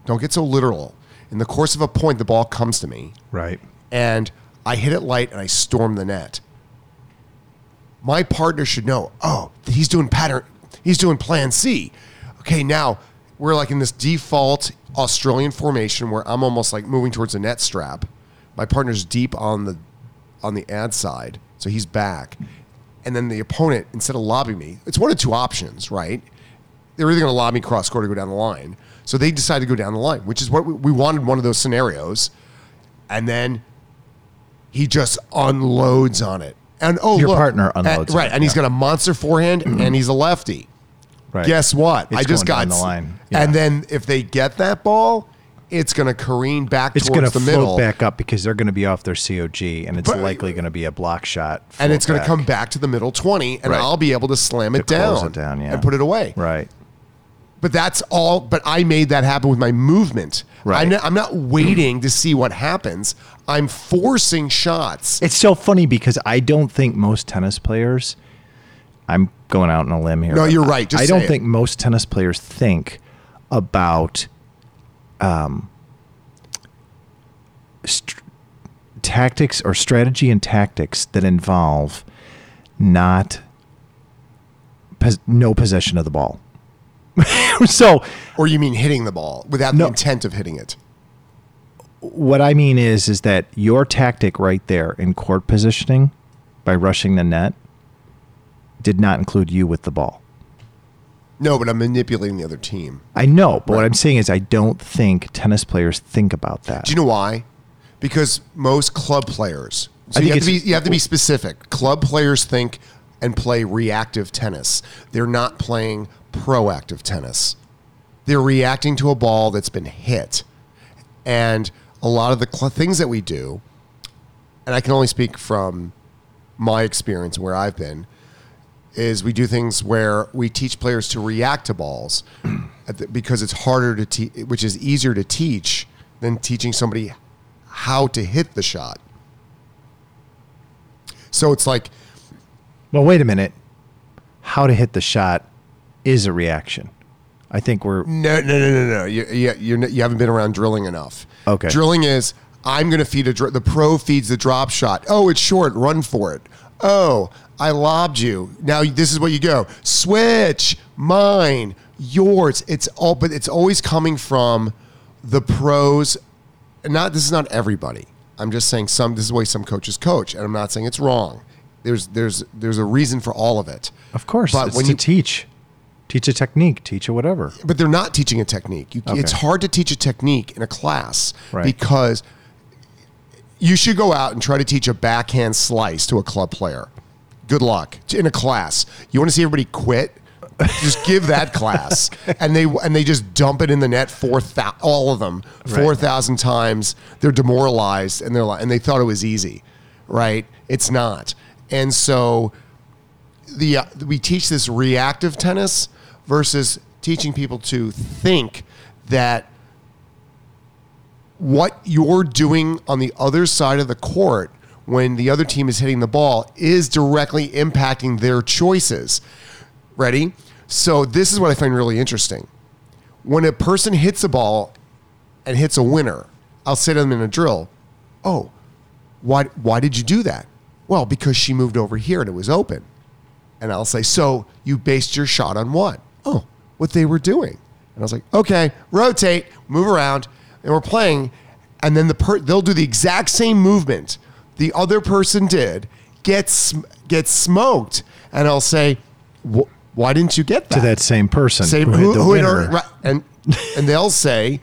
don't get so literal. In the course of a point, the ball comes to me, Right. and I hit it light and I storm the net. My partner should know, oh, he's doing pattern, he's doing plan C. Okay, now we're like in this default Australian formation where I'm almost like moving towards the net strap. My partner's deep on the on the ad side, so he's back. And then the opponent, instead of lobbing me, it's one of two options, right? They're either going to lob me cross court or go down the line. So they decide to go down the line, which is what we, we wanted one of those scenarios. And then he just unloads on it. And oh, Your look, partner unloads on right? And he's got a monster forehand, and he's a lefty. Right. Guess what? It's I just got down the line. Yeah. And then if they get that ball, it's going to careen back it's going towards to the float middle, back up because they're going to be off their COG, and it's But- likely going to be a block shot. and it's going to come back to the middle twenty, and Right. I'll be able to slam it To close down, it down, yeah. and put it away. right. But that's all. But I made that happen with my movement. Right. I'm not, I'm not waiting to see what happens. I'm forcing shots. It's so funny because I don't think most tennis players. I'm going out on a limb here. No, you're right. Just I don't it. think most tennis players think about um, st- tactics or strategy and tactics that involve not pos- no possession of the ball. so Or you mean hitting the ball without the intent of hitting it? what I mean is is that your tactic right there in court positioning by rushing the net did not include you with the ball. No, but I'm manipulating the other team. I know, but what I'm saying is I don't think tennis players think about that. Do you know why? Because most club players. So you have to be you have to be specific. Club players think and play reactive tennis. They're not playing proactive tennis. They're reacting to a ball that's been hit. And a lot of the cl- things that we do, and I can only speak from my experience where I've been, is we do things where we teach players to react to balls at the- because it's harder to teach, which is easier to teach than teaching somebody how to hit the shot. So it's like Well, wait a minute. How to hit the shot is a reaction. I think we're No, no, no, no, no. You, you, you're, you haven't been around drilling enough. Okay. Drilling is I'm going to feed a dr- the pro feeds the drop shot. Oh, it's short. Run for it. Oh, I lobbed you. Now this is what you go. Switch. Mine. Yours. It's all, but it's always coming from the pros. Not this is not everybody. I'm just saying some. This is the way some coaches coach, and I'm not saying it's wrong. There's there's there's a reason for all of it. of course But when you teach, teach a technique, teach a whatever. but they're not teaching a technique. You, Okay. It's hard to teach a technique in a class Right. because you should go out and try to teach a backhand slice to a club player. Good luck in a class. You want to see everybody quit? just give that class, and they and they just dump it in the net four thou- all of them four thousand times. They're demoralized, and they're like, and they thought it was easy, right? It's not, and so the uh, we teach this reactive tennis versus teaching people to think that what you're doing on the other side of the court when the other team is hitting the ball is directly impacting their choices. Ready? So this is what I find really interesting. When a person hits a ball and hits a winner, I'll say to them in a drill, "Oh, why why did you do that?" Well, because she moved over here and it was open. And I'll say, So you based your shot on what? Oh, what they were doing. And I was like, Okay, rotate, move around. And we're playing. And then the per- they'll do the exact same movement the other person did, gets, gets smoked. And I'll say, Why didn't you get that? To that same person Same, who, who, who right, and, and they'll say,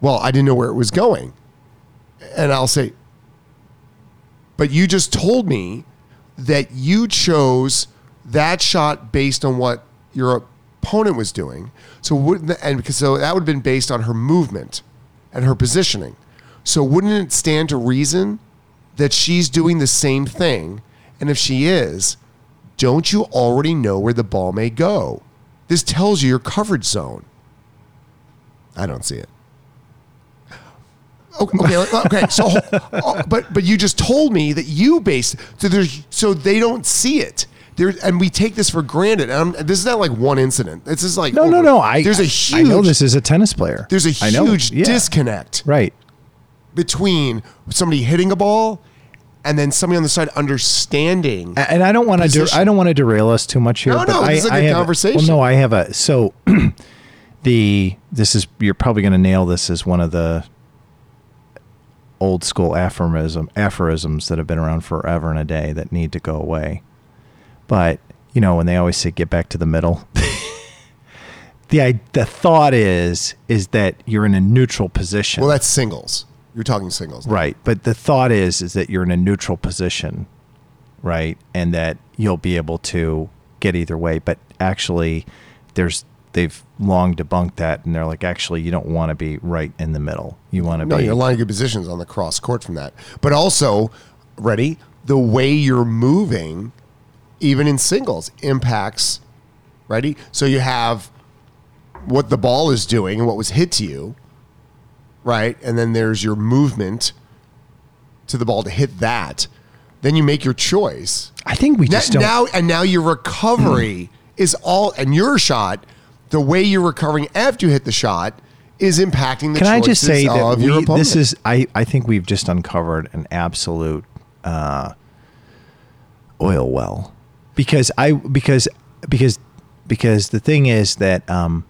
Well, I didn't know where it was going. And I'll say, but you just told me that you chose that shot based on what your opponent was doing. So wouldn't the, and because so that would have been based on her movement and her positioning. So wouldn't it stand to reason that she's doing the same thing? And if she is, don't you already know where the ball may go? This tells you your coverage zone. I don't see it. Okay, okay, okay. So, oh, but but you just told me that you based so there's so they don't see it. There and we take this for granted. And I'm, this is not like one incident. This is like No, no, no. I there's a huge I know this is a tennis player. there's a huge Yeah. disconnect Right. between somebody hitting a ball and then somebody on the side understanding. And I don't want to. I don't want to derail us too much here. No, no, I, this is a I good have conversation. well, no, I have a so the this is you're probably going to nail this as one of the old school aphorism aphorisms that have been around forever and a day that need to go away. But you know when they always say get back to the middle. the the thought is is that you're in a neutral position. well, that's singles. You're talking singles. Right. But the thought is is that you're in a neutral position, right? And that you'll be able to get either way. But actually there's they've long debunked that and they're like, actually you don't want to be right in the middle. You want to No, be you're lining your positions on the cross court from that. But also, ready, the way you're moving, even in singles, impacts, ready? So you have what the ball is doing and what was hit to you, right? And then there's your movement to the ball to hit that. Then you make your choice. I think we Now, just don't now and now your recovery is all and your shot, the way you're recovering after you hit the shot is impacting the Can I just say that we, this is I, I think we've just uncovered an absolute uh, oil well because I because because because the thing is that um,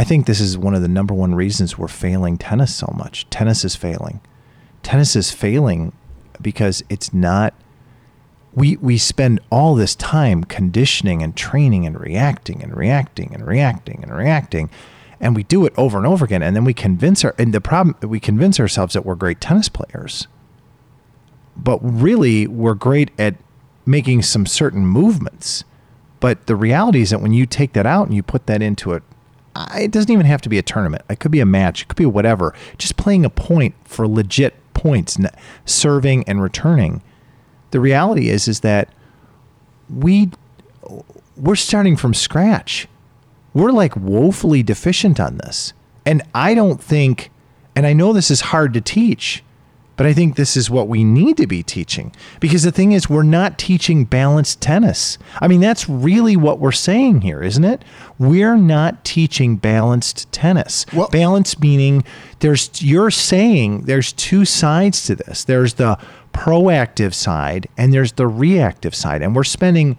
I think this is one of the number one reasons we're failing tennis so much. Tennis is failing. Tennis is failing because it's not we we spend all this time conditioning and training and reacting and reacting and reacting and reacting and we do it over and over again and then we convince our and the problem we convince ourselves that we're great tennis players but really we're great at making some certain movements but the reality is that when you take that out and you put that into it It doesn't even have to be a tournament it could be a match it could be whatever just playing a point for legit points serving and returning the reality is is that we we're starting from scratch. We're like woefully deficient on this. And I don't think, and I know this is hard to teach, but I think this is what we need to be teaching because the thing is, we're not teaching balanced tennis. I mean, that's really what we're saying here, isn't it? We're not teaching balanced tennis. Well- Balance meaning there's, you're saying there's two sides to this there's the proactive side and there's the reactive side. And we're spending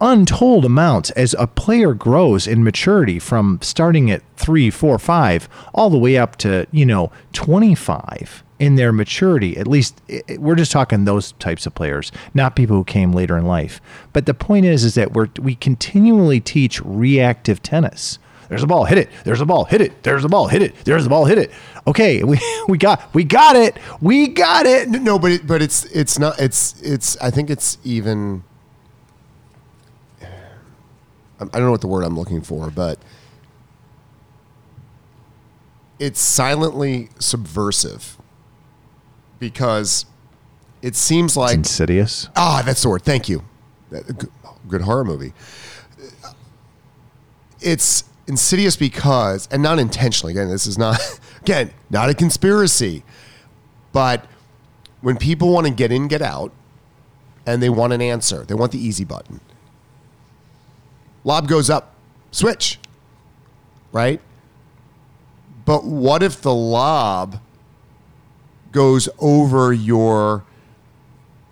untold amounts as a player grows in maturity from starting at three, four, five, all the way up to, you know, 25 in their maturity. At least i- i- we're just talking those types of players, not people who came later in life. But the point is, is that we're, we continually teach reactive tennis. There's a ball, hit it. There's a ball, hit it. There's a ball, hit it. There's a ball, hit it. Okay, we, we got we got it. We got it. No, but it, but it's it's not it's it's I think it's even I don't know what the word I'm looking for, but it's silently subversive because it seems like Insidious. ah that's the word. Thank you. Good, good horror movie. It's insidious because, and not intentionally. Again, this is not again not a conspiracy, but when people want to get in, get out, and they want an answer, they want the easy button. Lob goes up, switch, right? But what if the lob goes over your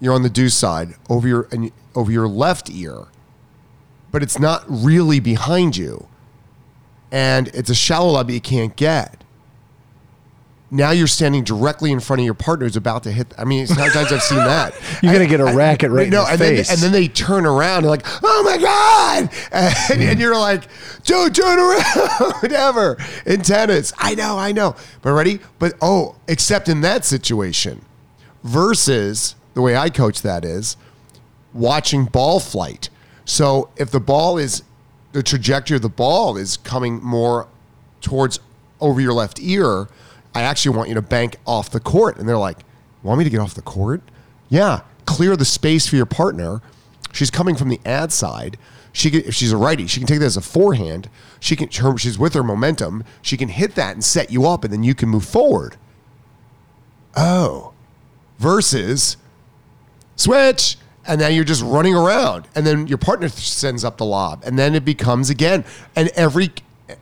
you're on the deuce side over your and over your left ear, but it's not really behind you, and it's a shallow lob that you can't get. Now you're standing directly in front of your partner who's about to hit. I mean, sometimes I've seen that. You're gonna get a I- racket right in no, the and face. Then, and then they turn around and like, oh my god, and, and you're like, don't turn around, whatever. In tennis, I know, I know, but ready? But oh, except in that situation, versus the way I coach that is watching ball flight. So if the ball is the trajectory of the ball is coming more towards over your left ear, I actually want you to bank off the court. And they're like, Want me to get off the court? Yeah, clear the space for your partner. She's coming from the ad side. She can, if she's a righty, she can take that as a forehand. She can, her, she's with her momentum. She can hit that and set you up, and then you can move forward. Oh, versus switch and now you're just running around and then your partner sends up the lob and then it becomes again and every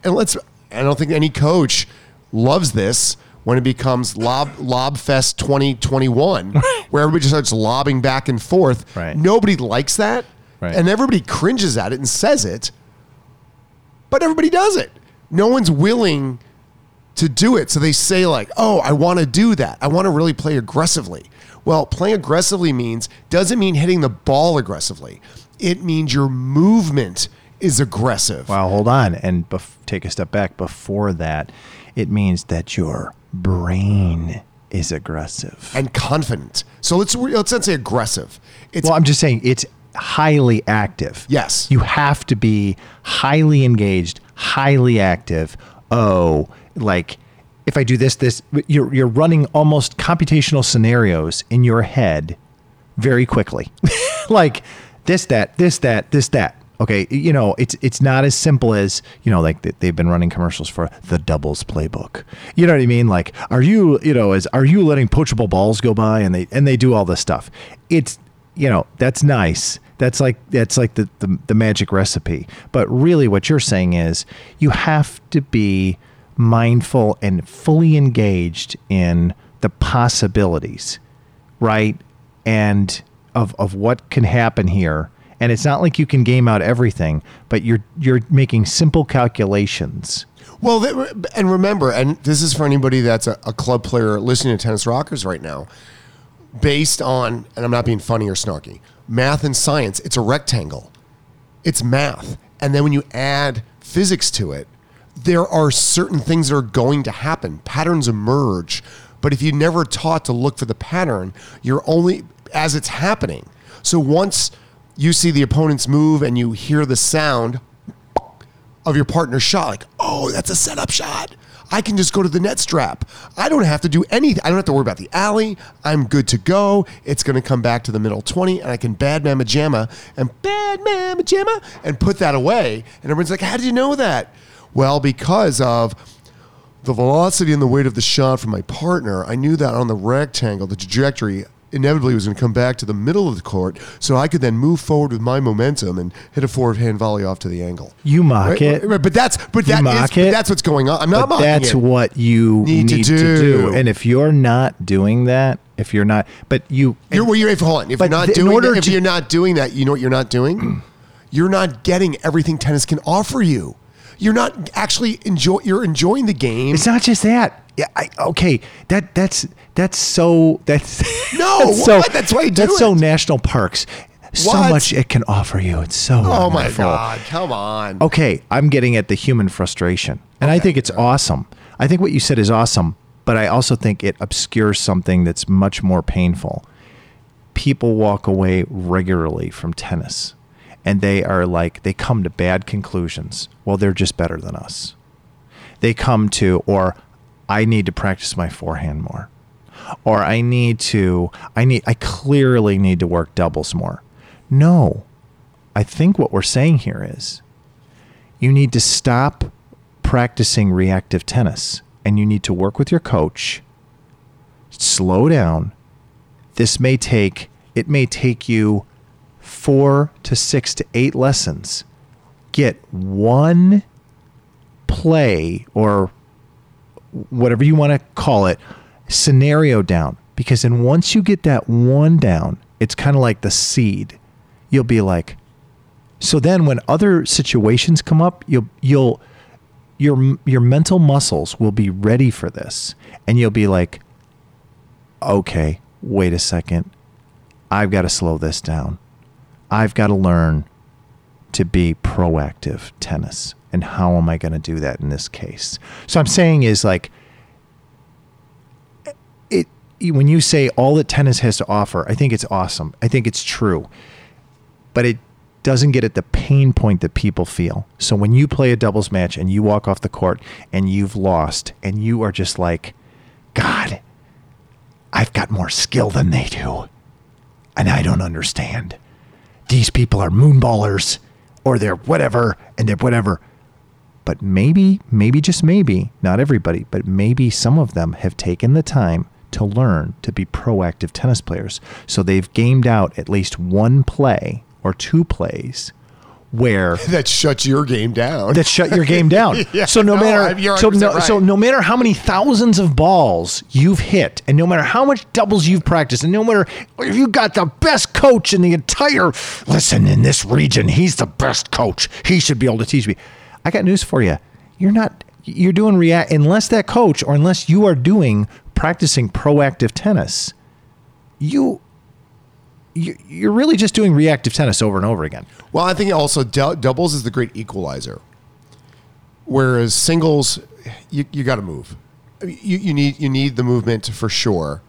and let's i don't think any coach loves this when it becomes lob lob fest 2021 where everybody just starts lobbing back and forth Right. nobody likes that Right. and everybody cringes at it and says it but everybody does it no one's willing to do it. So they say like, "Oh, I want to do that. I want to really play aggressively." Well, playing aggressively means doesn't mean hitting the ball aggressively. It means your movement is aggressive. Wow, hold on and bef- take a step back. Before that, it means that your brain is aggressive. and confident. So let's let's not say aggressive. It's well, I'm just saying it's highly active. Yes. You have to be highly engaged, highly active. Oh, like if I do this, this, you're, you're running almost computational scenarios in your head very quickly. like this, that, this, that, this, that. Okay, you know, it's it's not as simple as you know, like they- they've been running commercials for the doubles playbook. You know what I mean? Like, are you, you know, as are you letting poachable balls go by and they and they do all this stuff? It's you know, that's nice. That's like that's like the, the the magic recipe. But really, what you're saying is you have to be mindful and fully engaged in the possibilities right? And of of what can happen here. And it's not like you can game out everything, but you're you're making simple calculations. Well, and remember, and this is for anybody that's a, a club player listening to Tennis Rockers right now, based on, and I'm not being funny or snarky, math and science, it's a rectangle. It's math. And then when you add physics to it, there are certain things that are going to happen. Patterns emerge. But if you never taught to look for the pattern, you're only as it's happening. So once you see the opponent's move and you hear the sound, of your partner's shot, like, oh, that's a setup shot. I can just go to the net strap. I don't have to do anything. I don't have to worry about the alley. I'm good to go. It's going to come back to the middle 20 and I can bad mamma jamma and bad mamma jamma and put that away. And everyone's like, how did you know that? Well, because of the velocity and the weight of the shot from my partner, I knew that on the rectangle, the trajectory inevitably was going to come back to the middle of the court, so I could then move forward with my momentum and hit a forward hand volley off to the angle. You mock Right, it. right, but that's but that is- mock but it, that's what's going on. I'm not but mocking that's it. what you Need need, to to, do. do. And if you're not doing that, if you're not, but you, You're, well, you're if, hold on. If you're not th- doing that, if to- you're not doing that, you know what you're not doing? you're not getting everything tennis can offer you. You're not actually enjoy. You're enjoying the game. it's not just that. Yeah, I, okay, that that's that's so that's No, that's so what? That's why you do that's so national parks. So What? much it can offer you. It's so oh my wonderful. god! Come on. okay, I'm getting at the human frustration. And I think it's awesome. I think what you said is awesome, but I also think it obscures something that's much more painful. People walk away regularly from tennis and they are like, they come to bad conclusions. Well, they're just better than us. They come to, or I need to practice my forehand more. Or I need to, I need, I clearly need to work doubles more. No, I think what we're saying here is you need to stop practicing reactive tennis and you need to work with your coach slow down this may take it may take you 4 to 6 to 8 lessons get one play or whatever you want to call it scenario down because then once you get that one down it's kind of like the seed you'll be like so then when other situations come up, you'll you'll your your mental muscles will be ready for this and you'll be like okay, wait a second. I've got to slow this down. I've got to learn to be proactive tennis. And how am I going to do that in this case? So I'm saying is like eh, it when you say all that tennis has to offer, I think it's awesome. I think it's true. But it doesn't get at the pain point that people feel. So when you play a doubles match and you walk off the court and you've lost and you are just like, God, I've got more skill than they do. And I don't understand. These people are moonballers or they're whatever and they're whatever. But maybe, maybe just maybe, not everybody, but maybe some of them have taken the time to learn to be proactive tennis players. So they've gamed out at least one play or two plays where that shuts your game down. that shut your game down. Yeah, so no, no, matter so no, right. so no matter how many thousands of balls you've hit, and no matter how much doubles you've practiced, and no matter if you got the best coach in the entire listen in this region, he's the best coach. He should be able to teach me. I got news for you. You're not. You're doing react unless that coach or unless you are doing practicing proactive tennis. You. You- You're really just doing reactive tennis over and over again. Well, I think also dou- doubles is the great equalizer. Whereas singles, you, you got to move. You, you need you need the movement for sure.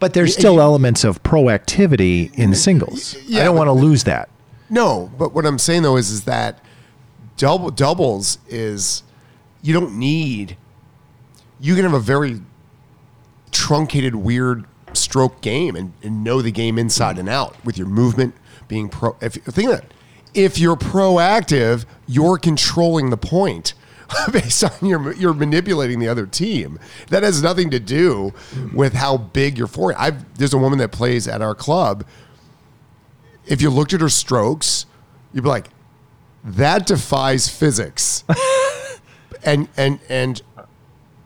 But there's still elements of proactivity in singles. Yeah, I don't want to lose that. No, but what I'm saying though is is that double doubles is you don't need. You can have a very truncated, weird stroke game and, and know the game inside and out with your movement being pro. If think of that, if you're proactive, you're controlling the point based on your you're manipulating the other team. That has nothing to do with how big your forehand. I've there's a woman that plays at our club if you looked at her strokes, you'd be like, that defies physics. and and and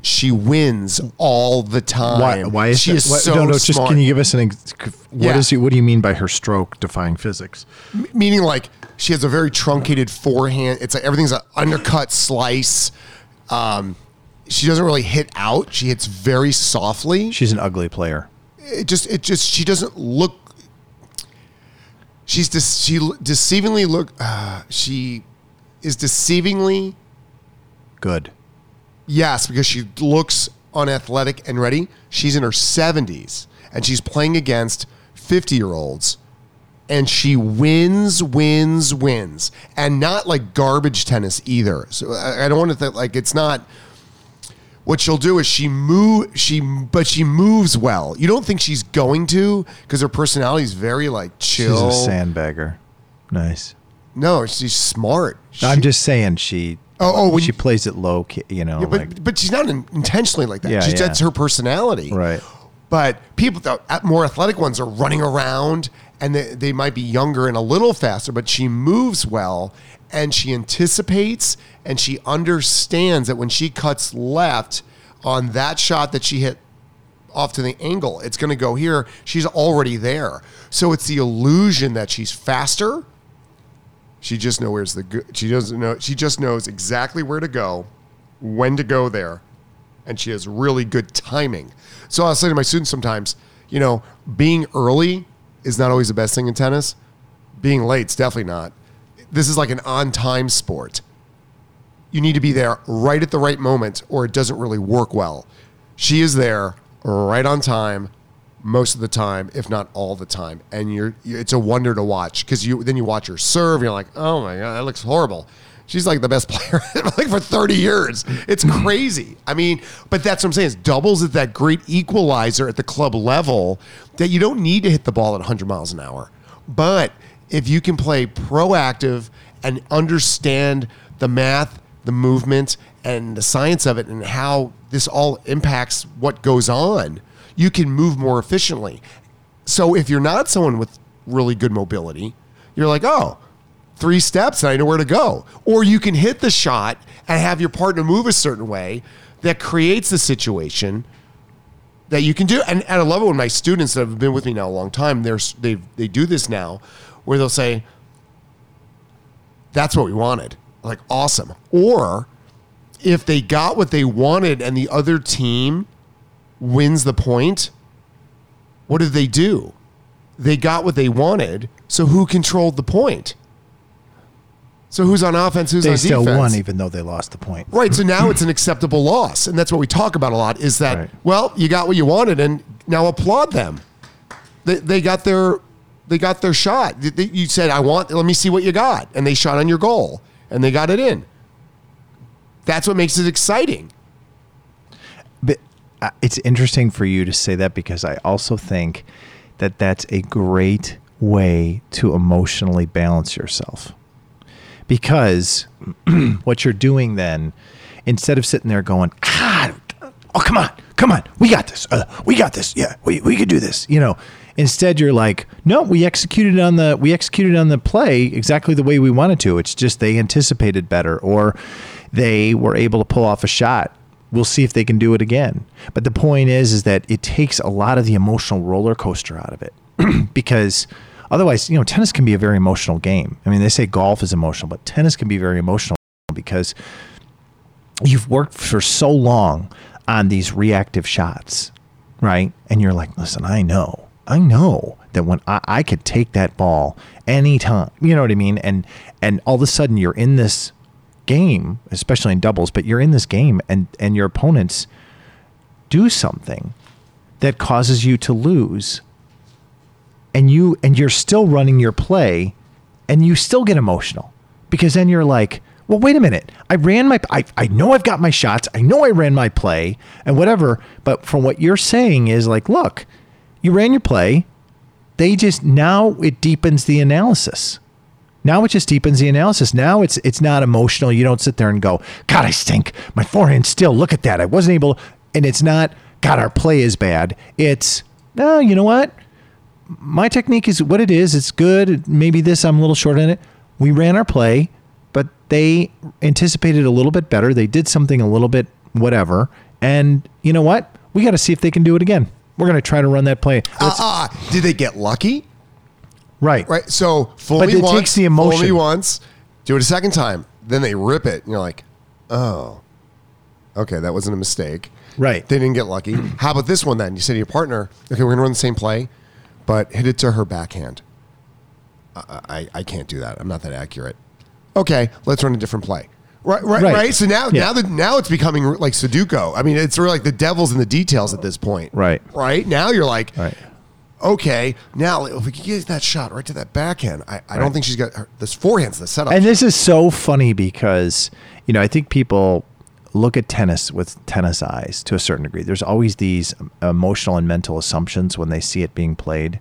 she wins all the time. Why, why is she that? is why- so no, no, just smart. can you give us an what Yeah. is what do you mean by her stroke defying physics? Meaning like she has a very truncated forehand. It's like everything's an undercut slice. Um, she doesn't really hit out. She hits very softly. She's an ugly player. it just it just she doesn't look she's de- she deceivingly look uh, she is deceivingly Good. Yes because she looks unathletic and ready she's in her 70s and she's playing against 50 year olds and she wins wins wins and not like garbage tennis either so i, I don't want to think like it's not what she'll do is she move she but she moves well. You don't think she's going to because her personality is very like chill. She's a sandbagger. Nice. no, she's smart. I'm just saying she. Oh, oh, when she you- plays it low, you know. Yeah, but like, but she's not in, intentionally like that. Yeah, She's yeah. that's her personality. right. But people, the more athletic ones, are running around and they, they might be younger and a little faster, but she moves well and she anticipates and she understands that when she cuts left on that shot that she hit off to the angle, it's going to go here. She's already there. So it's the illusion that she's faster. She just knows where's the go- she doesn't know she just knows exactly where to go, when to go there, and she has really good timing. So I was saying to my students sometimes, you know, being early is not always the best thing in tennis. Being late's definitely not. This is like an on-time sport. You need to be there right at the right moment, or it doesn't really work well. She is there right on time most of the time, if not all the time, and you're it's a wonder to watch because you then you watch her serve, you're like, oh my god, that looks horrible. She's like the best player like for 30 years. It's crazy. I mean, but that's what I'm saying. Is doubles is that great equalizer at the club level that you don't need to hit the ball at 100 miles an hour. But if you can play proactive and understand the math, the movement, and the science of it, and how this all impacts what goes on, you can move more efficiently. So if you're not someone with really good mobility, you're like, oh, three steps and I know where to go. Or you can hit the shot and have your partner move a certain way that creates the situation that you can do. And, and I love it when my students that have been with me now a long time, they're, they they do this now where they'll say, that's what we wanted. Like, awesome. Or if they got what they wanted and the other team wins the point, what did they do? They got what they wanted, so who controlled the point? So who's on offense? Who's They on defense? They still won, even though they lost the point. Right. So now it's an acceptable loss. And that's what we talk about a lot is that, Right. well, you got what you wanted and now applaud them. They, they got their they got their shot. You said, I want, let me see what you got. And they shot on your goal and they got it in. That's what makes it exciting. It's interesting for you to say that because I also think that that's a great way to emotionally balance yourself. Because what you're doing then, instead of sitting there going, God, oh, come on, come on, we got this. Uh, we got this. Yeah, we, we could do this. You know, instead you're like, no, we executed on the, we executed on the play exactly the way we wanted to. It's just they anticipated better or they were able to pull off a shot we'll see if they can do it again. But the point is, is that it takes a lot of the emotional roller coaster out of it because otherwise, you know, tennis can be a very emotional game. I mean, they say golf is emotional, but tennis can be very emotional because you've worked for so long on these reactive shots, right? And you're like, listen, I know, I know that when I, I could take that ball anytime, you know what I mean? And and all of a sudden you're in this game, especially in doubles, but you're in this game and and your opponents do something that causes you to lose. And you and you're still running your play and you still get emotional because then you're like, well, wait a minute. I ran my, I, I know I've got my shots. I know I ran my play and whatever. But from what you're saying is like, look, you ran your play. They just, now it deepens the analysis. Now it just deepens the analysis. Now it's it's not emotional. You don't sit there and go, God, I stink. My forehand still. Look at that. I wasn't able. And it's not, God, our play is bad. It's, no, you know what? my technique is what it is. It's good. Maybe this I'm a little short on it. We ran our play, but they anticipated a little bit better. They did something a little bit whatever. And you know what? We got to see if they can do it again. We're going to try to run that play. Ah, ah, did they get lucky? Right. Right. So fool But me it once, takes the fool me emotion. once, do it a second time, then they rip it, and you're like, oh, okay, that wasn't a mistake. Right. They didn't get lucky. How about this one then? You say to your partner, okay, we're gonna run the same play, but hit it to her backhand. I, I, I can't do that. I'm not that accurate. Okay, let's run a different play. Right, right, right. Right. So now, Yeah. now that now it's becoming like Sudoku. I mean, it's really like the devil's in the details at this point. Right. Right. Now you're like, Right. Okay, now if we can get that shot right to that backhand, I, I don't think she's got her, this forehand's the setup. And this is so funny because, you know, I think people look at tennis with tennis eyes to a certain degree. There's always these emotional and mental assumptions when they see it being played.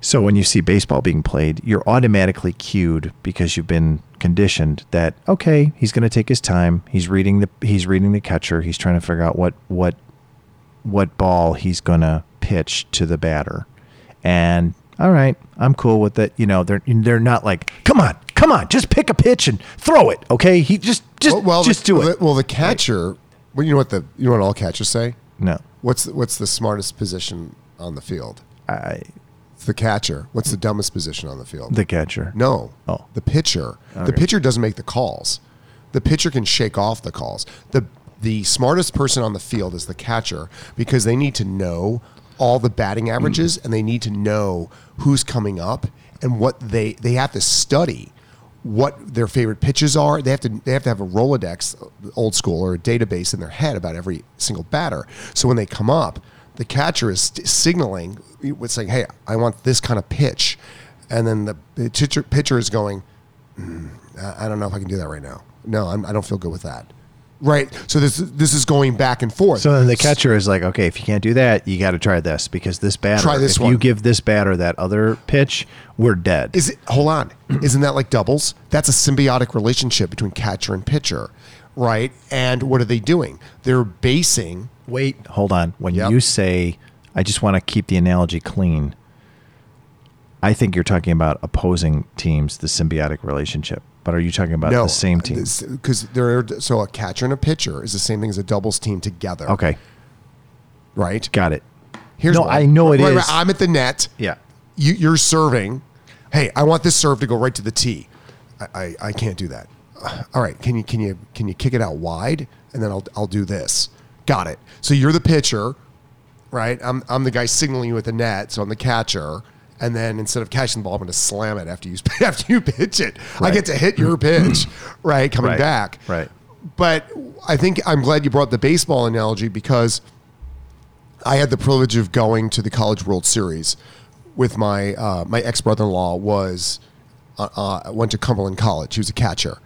So when you see baseball being played, you're automatically cued because you've been conditioned that okay, he's going to take his time. He's reading the he's reading the catcher. He's trying to figure out what what what ball he's going to pitch to the batter. And all right, I'm cool with it. You know, they're they're not like, "Come on, come on, just pick a pitch and throw it." Okay? He just just just the, do it. Well, the catcher. Well, you know what the you know what all catchers say. no. What's the, what's the smartest position on the field? I It's the catcher. What's the dumbest position on the field? the catcher. No. Oh. The pitcher. The pitcher doesn't make the calls. The pitcher can shake off the calls. The the smartest person on the field is the catcher because they need to know all the batting averages and they need to know who's coming up and what they they have to study what their favorite pitches are. They have to they have to have a Rolodex, old school, or a database in their head about every single batter. So when they come up, the catcher is signaling with saying, "Hey, I want this kind of pitch," and then the, pitcher, pitcher is going, "Mm, I I don't know if I can do that right now. No, I'm, I don't feel good with that. Right. So this this is going back and forth. So then the catcher is like, okay, if you can't do that, you got to try this because this batter. Try this if one. you give this batter that other pitch, we're dead. Is it? Hold on. Isn't that like doubles? That's a symbiotic relationship between catcher and pitcher, right? And what are they doing? They're basing. Wait, hold on. When Yep. you say, I just want to keep the analogy clean, I think you're talking about opposing teams, the symbiotic relationship. But are you talking about no, the same team? because they're so a catcher and a pitcher is the same thing as a doubles team together. Okay, right. got it. Here's No, one. I know it Right, right. I'm at the net. Yeah. you, you're serving. Hey, I want this serve to go right to the tee. I, I, I can't do that. All right, can you can you can you kick it out wide and then I'll I'll do this. Got it. So you're the pitcher, right? I'm I'm the guy signaling you at the net, so I'm the catcher. And then instead of catching the ball, I'm going to slam it after you after you pitch it. I get to hit your pitch, right? Coming Right. back, Right. But I think I'm glad you brought the baseball analogy because I had the privilege of going to the College World Series with my uh, my ex brother in law was uh, uh, went to Cumberland College. He was a catcher,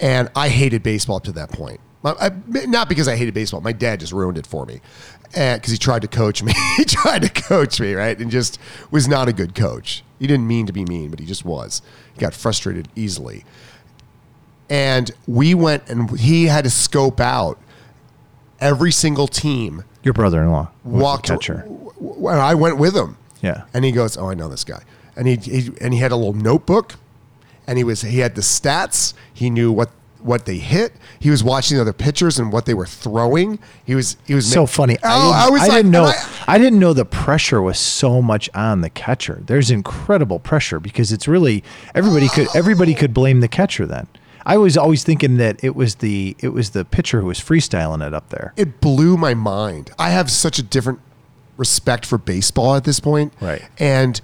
and I hated baseball up to that point. I, I- not because I hated baseball. My dad just ruined it for me because he tried to coach me. he tried to coach me right, and just was not a good coach. He didn't mean to be mean, but he just was. He got frustrated easily. And we went and he had to scope out every single team Your brother-in-law was the walked catcher. When I went with him. Yeah. And he goes, "Oh, I know this guy." And he, he and he had a little notebook, and he was he had the stats. He knew what what they hit. He was watching the other pitchers and what they were throwing. He was he was so ma- funny. Oh, I didn't, I was I like, didn't know. and I, didn't know the pressure was so much on the catcher. There's incredible pressure because it's really everybody could everybody could blame the catcher. Then I was always thinking that it was the it was the pitcher who was freestyling it up there. it blew my mind. I have such a different respect for baseball at this point. Right. And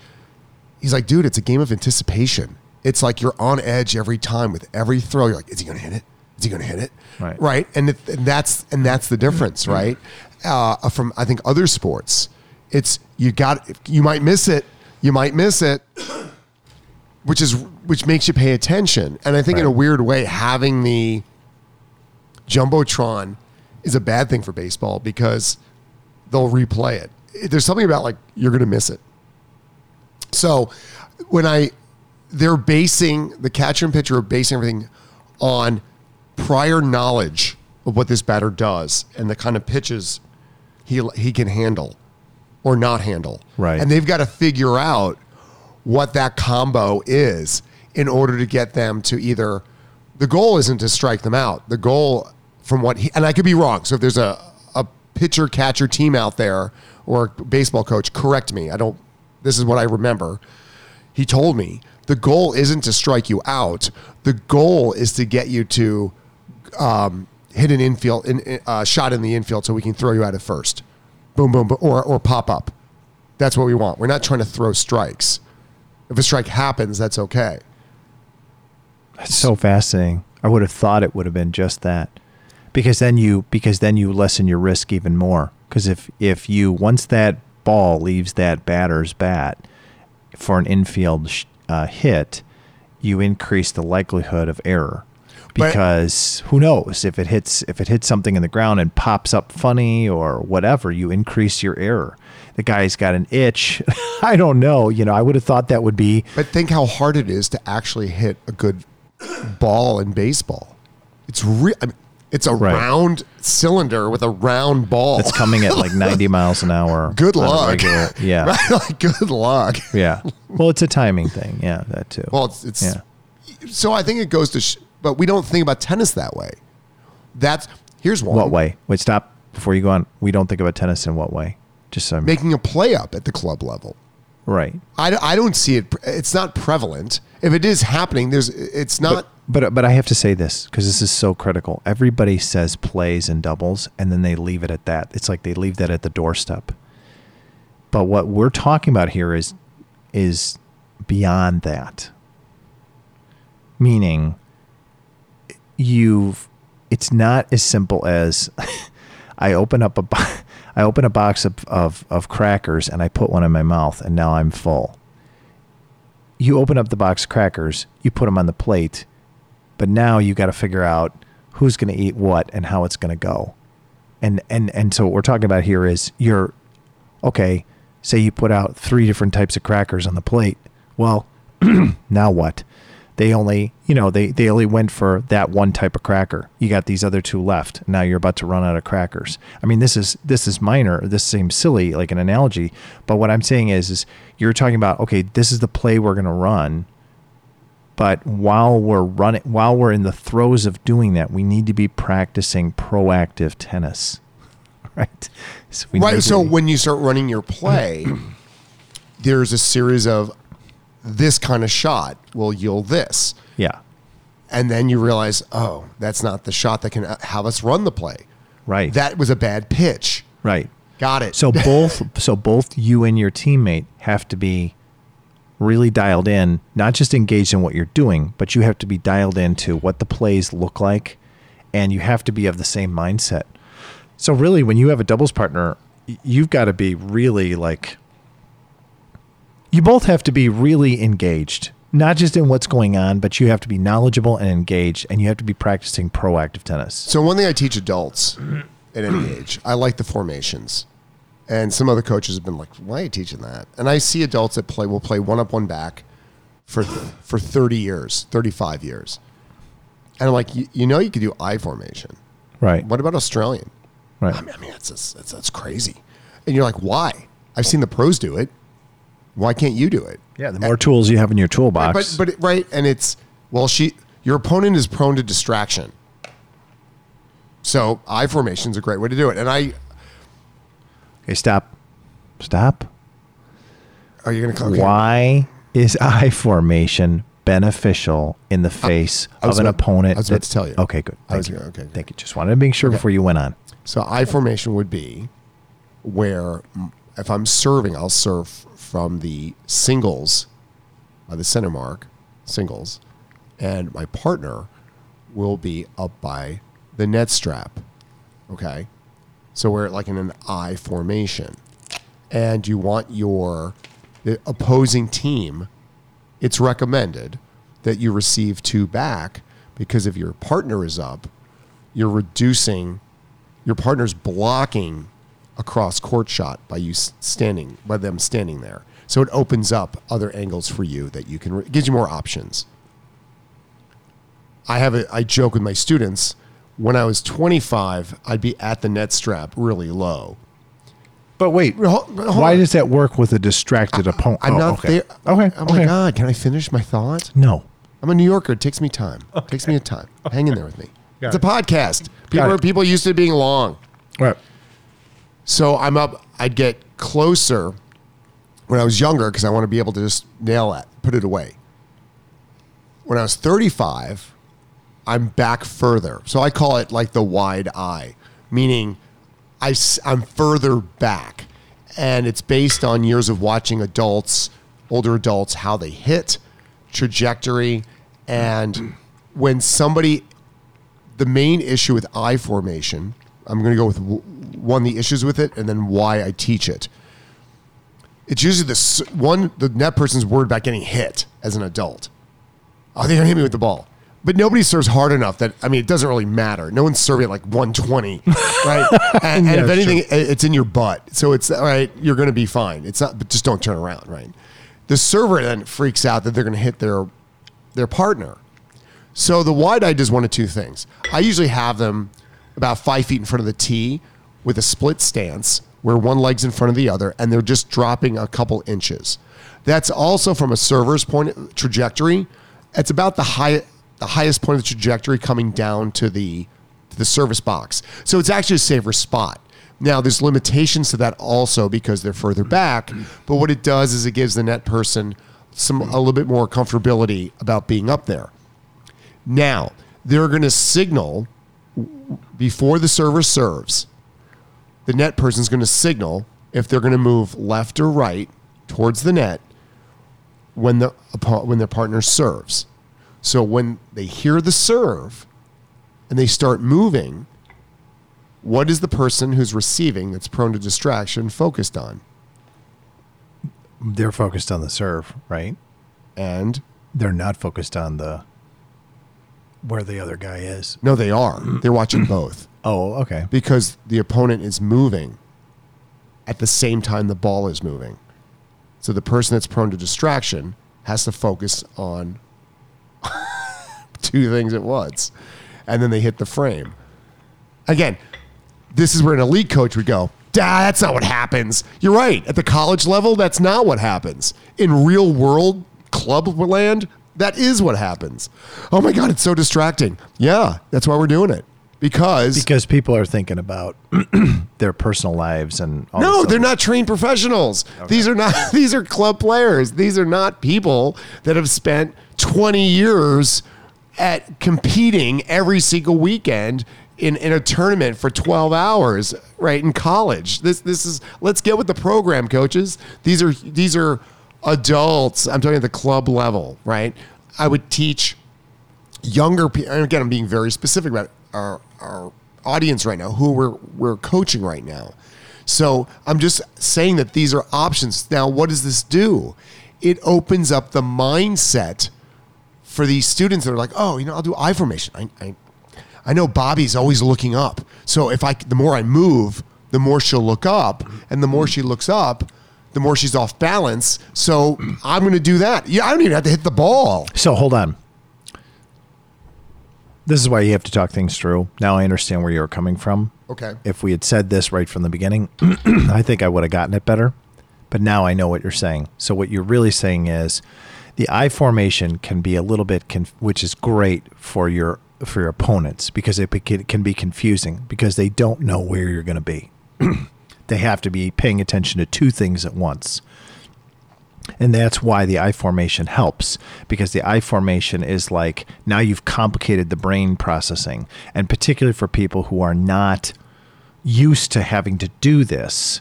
he's like, dude, it's a game of anticipation. It's like you're on edge every time with every throw. You're like, is he going to hit it? Is he going to hit it? Right. Right. And, it, and that's and that's the difference, right? Uh, from I think other sports, it's you got you might miss it, you might miss it, which is which makes you pay attention. And I think in a weird way, having the jumbotron is a bad thing for baseball because they'll replay it. There's something about like you're going to miss it. So when I they're basing the catcher and pitcher are basing everything on prior knowledge of what this batter does and the kind of pitches he he can handle or not handle. Right. And they've got to figure out what that combo is in order to get them to either the goal isn't to strike them out. The goal from what he and I could be wrong. So if there's a a pitcher catcher team out there or a baseball coach, correct me. I don't this is what I remember. He told me the goal isn't to strike you out. The goal is to get you to um, hit an infield in, uh, shot in the infield so we can throw you out at first. Boom, boom, boom, or or pop up. That's what we want. We're not trying to throw strikes. If a strike happens, that's okay. That's so fascinating. I would have thought it would have been just that, because then you because then you lessen your risk even more. Because if if you once that ball leaves that batter's bat for an infield sh- uh, hit, you increase the likelihood of error. because who knows if it hits if it hits something in the ground and pops up funny or whatever, you increase your error. The guy's got an itch. I don't know. You know, I would have thought that would be But think how hard it is to actually hit a good ball in baseball. It's real. I mean, it's a Right. round cylinder with a round ball. it's coming at like 90 miles an hour. Good luck. regular- Yeah. Right? like, good luck. Yeah. Well, it's a timing thing. Yeah, that too. Well, it's, it's yeah. so I think it goes to, sh- but we don't think about tennis that way. That's here's one. What way? Wait, stop before you go on. We don't think about tennis in what way? Just so I'm Making a play up at the club level. right. I, I don't see it. It's not prevalent. If it is happening, there's. It's not. But but but I have to say this because this is so critical. Everybody says plays and doubles, and then they leave it at that. It's like they leave that at the doorstep. But what we're talking about here is is beyond that. Meaning, you've it's not as simple as I open up a bo- I open a box of, of, of crackers and I put one in my mouth and now I'm full. You open up the box of crackers, you put them on the plate, but now you got to figure out who's going to eat what and how it's going to go. And and and so what we're talking about here is you're okay, say you put out three different types of crackers on the plate. Well, now what? They only, you know, they, they only went for that one type of cracker. You got these other two left. Now you're about to run out of crackers. I mean, this is this is minor. This seems silly, like an analogy. But what I'm saying is, is you're talking about okay, this is the play we're going to run. But while we're running, while we're in the throes of doing that, we need to be practicing proactive tennis, right? So Right. So be- when you start running your play, there's a series of this kind of shot will yield this. yeah, And then you realize, oh, that's not the shot that can uh, have us run the play. right, That was a bad pitch. right. Got it. So both so both you and your teammate have to be really dialed in, not just engaged in what you're doing, but you have to be dialed into what the plays look like and you have to be of the same mindset. So really when you have a doubles partner, you've got to be really like you both have to be really engaged, not just in what's going on, but you have to be knowledgeable and engaged and you have to be practicing proactive tennis. So one thing I teach adults at any age, I like the formations. And some other coaches have been like, "Why are you teaching that?" And I see adults that play will play one up, one back for for thirty years, thirty five years. And I'm like, you, you know, you could do I formation. Right. What about Australian? Right. I mean, I mean that's, that's that's that's crazy. And you're like, why? I've seen the pros do it. Why can't you do it? Yeah, the more tools you have in your toolbox. But but it- right, and it's well, she your opponent is prone to distraction. So I formation is a great way to do it. And I Okay, stop. Stop. are you going to come? Why is I formation beneficial in the face I of an about- opponent? I was about to tell you. Okay, good. I Thank was you. okay, good. Thank you. Just wanted to make sure before you went on. So I formation would be where if I'm serving, I'll serve from the singles by the center mark, singles, and my partner will be up by the net strap. Okay. So we're like in an I formation. And you want your opposing team, it's recommended that you receive two back because if your partner is up, you're reducing your partner's blocking a cross court shot by you standing by them standing there. So it opens up other angles for you that you can gives you more options. I have a I joke with my students when I was 25, I'd be at the net strap really low. But wait, Hold- hold why on. does that work with a distracted opponent? I'm Oh, not okay. there. Okay. Oh okay. my god, can I finish my thought? No. I'm a New Yorker. It takes me time. It takes me a time. Hang in there with me. Got it's a podcast. People are people used to being long. Right. So I'm up. I'd get closer when I was younger because I want to be able to just nail it, put it away. When I was 35, I'm back further. So I call it like the wide eye, meaning I, am further back. And it's based on years of watching adults, older adults, how they hit, trajectory. And when somebody the main issue with I formation, I'm going to go with one the issues with it and then why I teach it. It's usually the one the net person's worried about getting hit as an adult. Oh, they're going to hit me with the ball. But nobody serves hard enough that I mean, it doesn't really matter. No one's serving at like 120, right? And, and if anything, it- it's in your butt, so it's all right. You're going to be fine. It's not, but just don't turn around, right? The server then freaks out that they're going to hit their their partner. So the wide eye does one of two things. I usually have them about five feet in front of the tee with a split stance where one leg's in front of the other and they're just dropping a couple inches. That's also from a server's point trajectory. It's about the high the highest point of the trajectory coming down to the to the service box. So it's actually a safer spot. Now there's limitations to that also because they're further back, but what it does is it gives the net person some a little bit more comfortability about being up there. Now, they're going to signal before the server serves. The net person's going to signal if they're going to move left or right towards the net when the when their partner serves. So when they hear the serve and they start moving, what is the person who's receiving that's prone to distraction focused on? They're focused on the serve, right? And They're not focused on the where the other guy is. no, they are. They're watching both. Oh, okay. because the opponent is moving at the same time the ball is moving. So the person that's prone to distraction has to focus on two things at once. And then they hit the frame. Again, this is where an elite coach would go, "Dah, that's not what happens. You're right. At the college level, that's not what happens. In real world club land, that is what happens. Oh my God, it's so distracting. Yeah, that's why we're doing it. Because Because people are thinking about their personal lives and all No, they're not trained professionals. These are not these are club players. These are not people that have spent 20 years at competing every single weekend in, in a tournament for 12 hours, right, in college. This this is let's get with the program, coaches. These are these are adults. I'm talking at the club level, right? I would teach younger people. Again, I'm being very specific about our our audience right now, who we're we're coaching right now. So I'm just saying that these are options. Now, what does this do? It opens up the mindset for these students that are like, oh, you know, I'll do I formation. I, I, I know Bobby's always looking up. So if I, the more I move, the more she'll look up, and the more she looks up, the more she's off balance. So I'm going to do that. Yeah, I don't even have to hit the ball. So hold on. This is why you have to talk things through. Now I understand where you're coming from. Okay. If we had said this right from the beginning, I think I would have gotten it better. But now I know what you're saying. So what you're really saying is the I formation can be a little bit conf- which is great for your for your opponents because it can be confusing because they don't know where you're going to be. they have to be paying attention to two things at once. And that's why the I formation helps because the I formation is like now you've complicated the brain processing. And particularly for people who are not used to having to do this,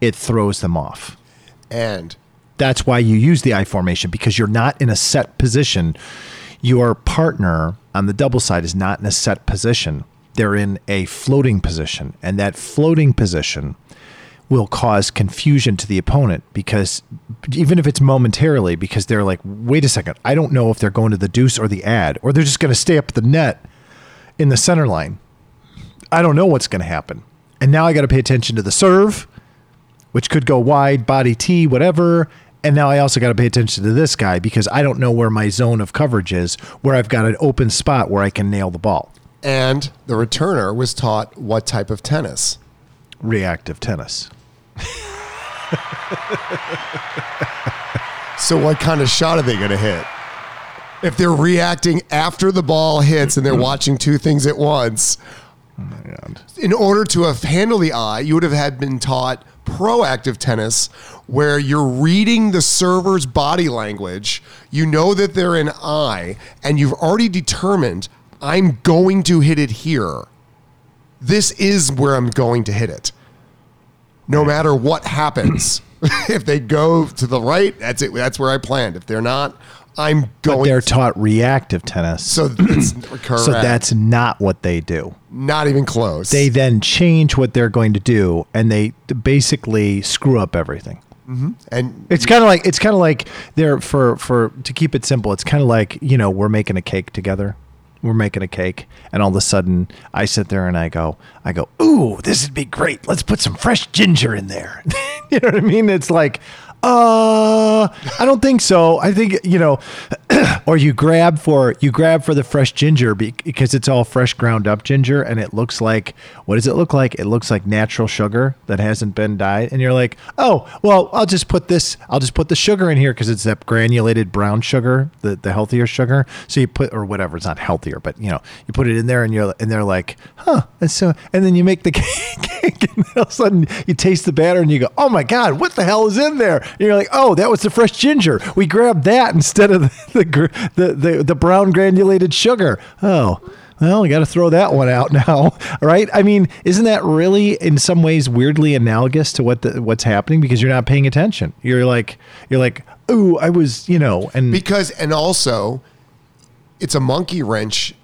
it throws them off. And That's why you use the I formation because you're not in a set position. Your partner on the double side is not in a set position. They're in a floating position. And that floating position will cause confusion to the opponent because even if it's momentarily, because they're like, wait a second, I don't know if they're going to the deuce or the ad, or they're just going to stay up the net in the center line. I don't know what's going to happen. And now I got to pay attention to the serve, which could go wide, body T, whatever. And now I also got to pay attention to this guy because I don't know where my zone of coverage is, where I've got an open spot where I can nail the ball. and the returner was taught what type of tennis. Reactive tennis. So what kind of shot are they going to hit? If they're reacting after the ball hits and they're watching two things at once, oh in order to have handled the eye, you would have had been taught proactive tennis where you're reading the server's body language, you know that they're an eye, and you've already determined I'm going to hit it here. This is where I'm going to hit it. No matter what happens. if they go to the right, that's it. That's where I planned. If they're not, I'm But going they're taught reactive tennis. so correct. So that's not what they do. not even close. They then change what they're going to do and they basically screw up everything. Mm-hmm. And It's kind of like it's kind of like there for for to keep it simple. It's kind of like you know we're making a cake together. We're making a cake, and all of a sudden I sit there and I go, I go, ooh, this would be great. Let's put some fresh ginger in there. you know what I mean? It's like, uh, I don't think so. I think you know, or you grab for you grab for the fresh ginger because it's all fresh ground up ginger, and it looks like what does it look like? It looks like natural sugar that hasn't been dyed, and you're like, oh, well, I'll just put this, I'll just put the sugar in here because it's that granulated brown sugar, the the healthier sugar. So you put or whatever, it's not healthier, but you know, you put it in there, and you're and they're like, huh, and so and then you make the cake, and all of a sudden you taste the batter, and you go, oh my god, what the hell is in there? You're like, oh, that was the fresh ginger. We grabbed that instead of the the the, the, brown granulated sugar. Oh. Well, we got to throw that one out now, right? I mean, isn't that really, in some ways, weirdly analogous to what the, what's happening because you're not paying attention? You're like, you're like, ooh, I was, you know, and because and also it's a monkey wrench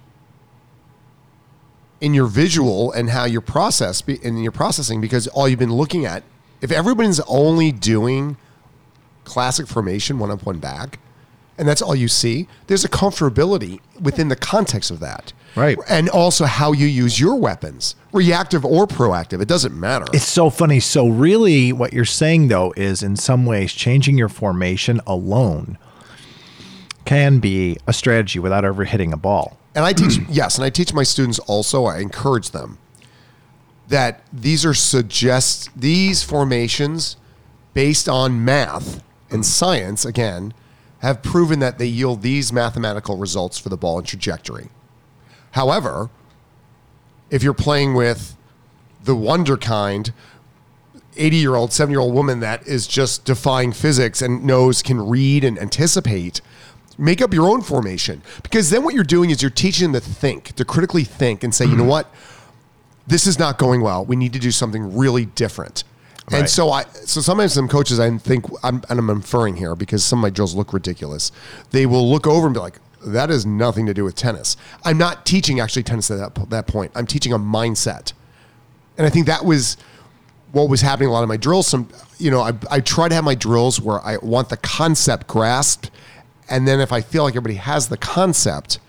in your visual and how you process in your processing because all you've been looking at if everybody's only doing classic formation one up one back and that's all you see there's a comfortability within the context of that Right. and also how you use your weapons reactive or proactive it doesn't matter It's so funny. So really what you're saying though is in some ways changing your formation alone can be a strategy without ever hitting a ball. And I teach, yes, and I teach my students also, I encourage them that these are suggest these formations based on math and science again have proven that they yield these mathematical results for the ball and trajectory. However, if you're playing with the wonder kind 80 year old, 70 year old woman that is just defying physics and knows, can read and anticipate, make up your own formation. Because then what you're doing is you're teaching them to think, to critically think and say, you know mm-hmm. what? This is not going well. We need to do something really different. And so I, so sometimes some coaches, I think, I'm, and I'm inferring here because some of my drills look ridiculous. They will look over and be like, that has nothing to do with tennis. I'm not teaching actually tennis at that, that point. I'm teaching a mindset. And I think that was what was happening a lot of my drills. Some, you know, I, I try to have my drills where I want the concept grasped. And then if I feel like everybody has the concept,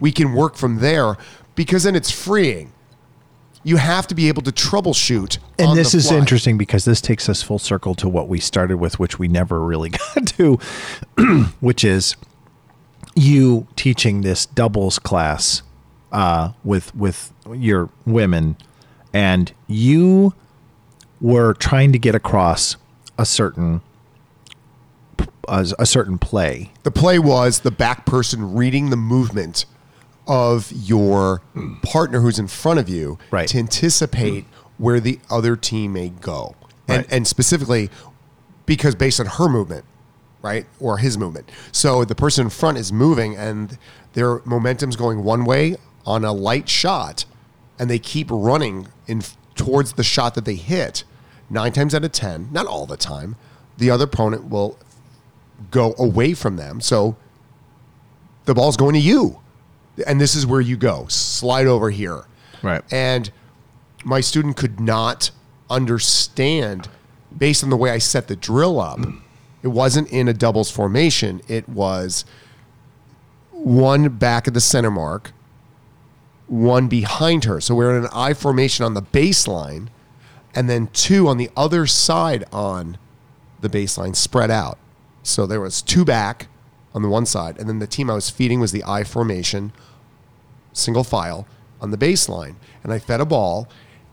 we can work from there because then it's freeing. You have to be able to troubleshoot. And this is interesting because this takes us full circle to what we started with, which we never really got to, which is you teaching this doubles class uh, with with your women, and you were trying to get across a certain a, a certain play. The play was the back person reading the movement of your partner who's in front of you Right. to anticipate where the other team may go. And, Right. and specifically because based on her movement, right? Or his movement. So the person in front is moving and their momentum's going one way on a light shot and they keep running in towards the shot that they hit. 9 times out of 10, not all the time, the other opponent will go away from them. So the ball's going to you. And this is where you go. Slide over here. Right. And my student could not understand based on the way I set the drill up. It wasn't in a doubles formation. It was one back at the center mark, one behind her. So we're in an I formation on the baseline, and then two on the other side on the baseline spread out. So there was two back on the one side, and then the team I was feeding was the I formation, single file on the baseline. And I fed a ball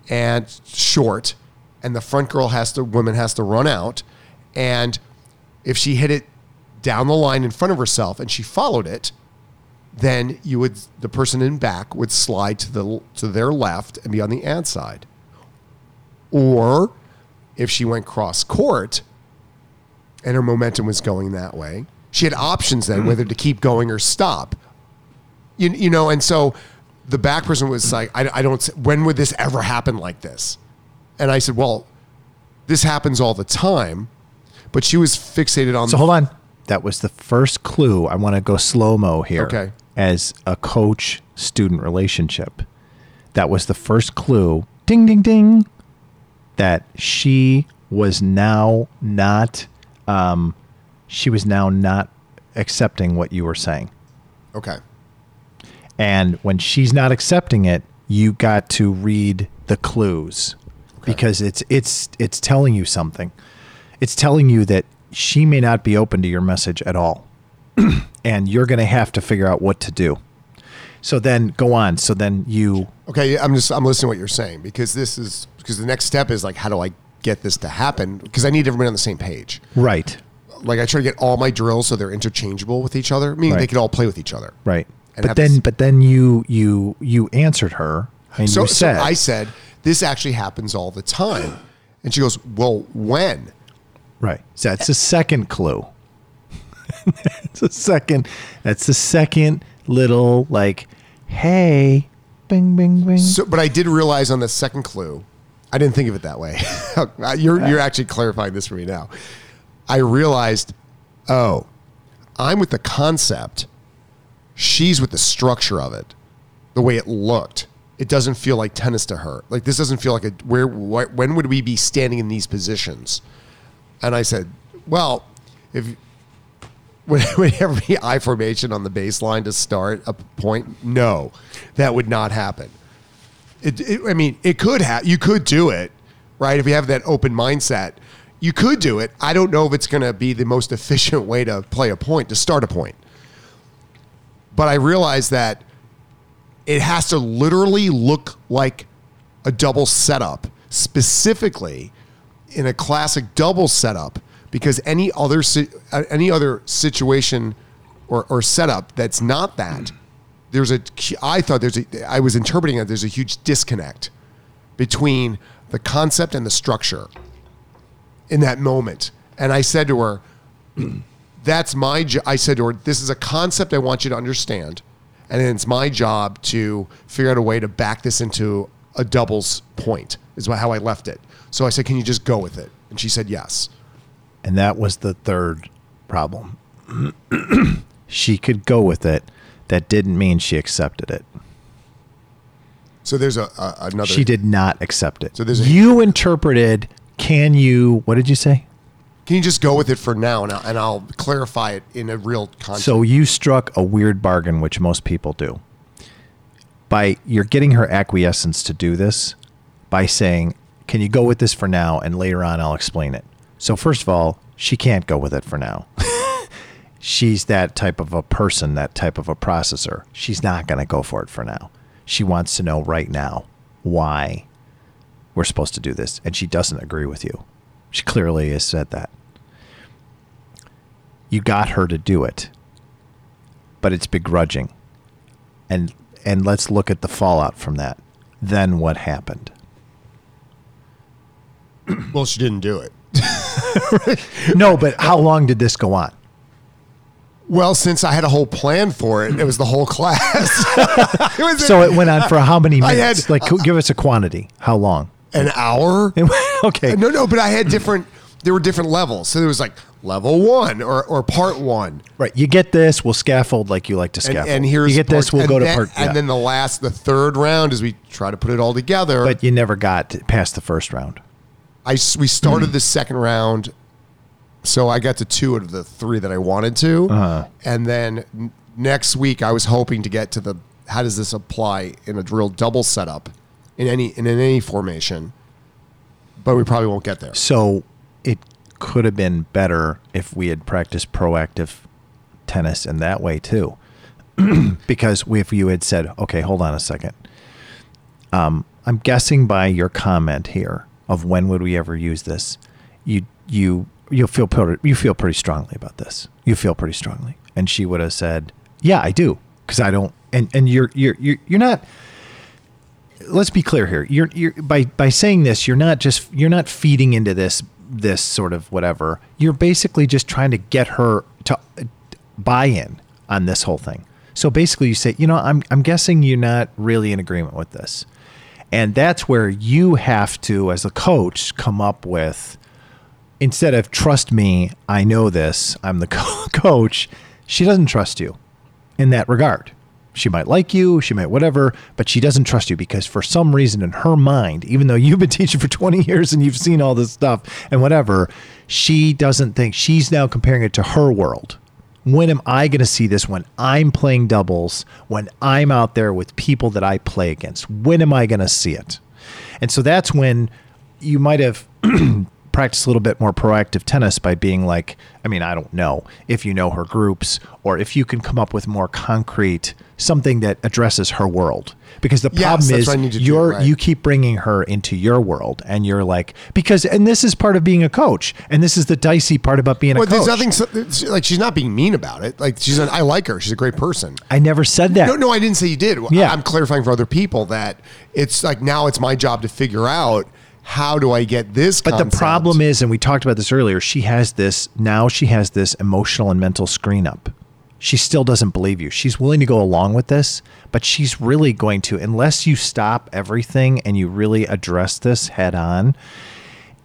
and short, and the front girl has to woman has to run out. And if she hit it down the line in front of herself and she followed it, then you would the person in back would slide to the to their left and be on the ad side. Or if she went cross court and her momentum was going that way, she had options then mm-hmm. whether to keep going or stop. You, you know, and so the back person was like, I, I don't, when would this ever happen like this? And I said, well, this happens all the time. But she was fixated on So hold on. That was the first clue. I want to go slow mo here. Okay. As a coach student relationship, that was the first clue. Ding, ding, ding. That she was now not um, she was now not accepting what you were saying. Okay. And when she's not accepting it, you got to read the clues because it's it's it's telling you something. It's telling you that she may not be open to your message at all. and you're going to have to figure out what to do. So then go on. So then you Okay, I'm just I'm listening to what you're saying because this is because the next step is like how do I get this to happen because I need everybody on the same page. right. Like I try to get all my drills so they're interchangeable with each other, meaning they Right. can all play with each other. Right. But then but then you you you answered her and So, you so I said this actually happens all the time, and she goes, "Well, when?" Right. So that's the second clue. it's the second. That's the second little like, hey, bing, bing, bing. So, but I did realize on the second clue, I didn't think of it that way. you're you're actually clarifying this for me now. I realized, oh, I'm with the concept. She's with the structure of it, the way it looked. It doesn't feel like tennis to her. Like this doesn't feel like a where. Wh- when would we be standing in these positions? And I said, well, if would, would ever be I formation on the baseline to start a point? No, that would not happen. It, it, I mean, it could have. You could do it, right? If you have that open mindset, you could do it. I don't know if it's going to be the most efficient way to play a point to start a point. But I realized that it has to literally look like a double setup, specifically in a classic double setup, because any other uh, any other situation or, or setup that's not that, there's a I thought there's a I was interpreting that There's a huge disconnect between the concept and the structure in that moment, and I said to her, that's my job. I said to her, this is a concept I want you to understand. And then it's my job to figure out a way to back this into a doubles point, is how I left it. So I said, can you just go with it? And she said, yes. and that was the third problem. she could go with it. That didn't mean she accepted it. So there's a, a another. She did not accept it. So there's a- you interpreted. Can you? What did you say? Can you just go with it for now, and I'll, and I'll clarify it in a real context. So you struck a weird bargain, which most people do. By you're getting her acquiescence to do this by saying, "Can you go with this for now, and later on I'll explain it." So first of all, she can't go with it for now. She's that type of a person, that type of a processor. She's not going to go for it for now. She wants to know right now why we're supposed to do this, and she doesn't agree with you. She clearly has said that. You got her to do it but it's begrudging. And and let's look at the fallout from that. Then what happened? Well, she didn't do it. no but how long did this go on? Well, since I had a whole plan for it, it was the whole class. it so it went on for how many minutes had- like co- give us a quantity. How long an hour. okay No, no, but I had different. There were different levels. So there was like level one or, or part one. right you get this we'll scaffold like you like to And, scaffold and here's you get this part- we'll and go to then- part yeah. and then the last, the third round is we try to put it all together. but you never got past the first round I s- we started the second round, so I got to two out of the three that I wanted to, Uh-huh. and then n- next week I was hoping to get to the how does this apply in a drill double setup in any in any formation, but we probably won't get there. So it could have been better if we had practiced proactive tennis in that way too. because if you had said, okay, hold on a second. Um, I'm guessing by your comment here of when would we ever use this, you you you feel pretty, you feel pretty strongly about this. You feel pretty strongly, and she would have said, "Yeah, I do," because I don't. And and you're you're you're you're not let's be clear here. You're you're by by saying this, you're not just you're not feeding into this this sort of whatever. You're basically just trying to get her to uh, buy in on this whole thing. So basically you say, you know, I'm I'm guessing you're not really in agreement with this. And that's where you have to as a coach come up with instead of trust me, I know this, I'm the co- coach, she doesn't trust you in that regard. She might like you, she might whatever, but she doesn't trust you because for some reason in her mind, even though you've been teaching for 20 years and you've seen all this stuff and whatever, she doesn't think she's now comparing it to her world. When am I going to see this when I'm playing doubles, when I'm out there with people that I play against? When am I going to see it? And so that's when you might have practiced a little bit more proactive tennis by being like, I mean, I don't know if you know her groups or if you can come up with more concrete something that addresses her world. Because the problem that's is what I do, you're right. you keep bringing her into your world and you're like because and this is part of being a coach and this is the dicey part about being Well, a coach. there's nothing like she's not being mean about it. Like she's, an, I like her. She's a great person. I never said that. No, no, I didn't say you did. Yeah. I'm clarifying for other people that it's like now it's my job to figure out how do I get this. But the problem is, and we talked about this earlier, she has this now she has this emotional and mental screen up. She still doesn't believe you. She's willing to go along with this, but she's really going to, unless you stop everything and you really address this head on,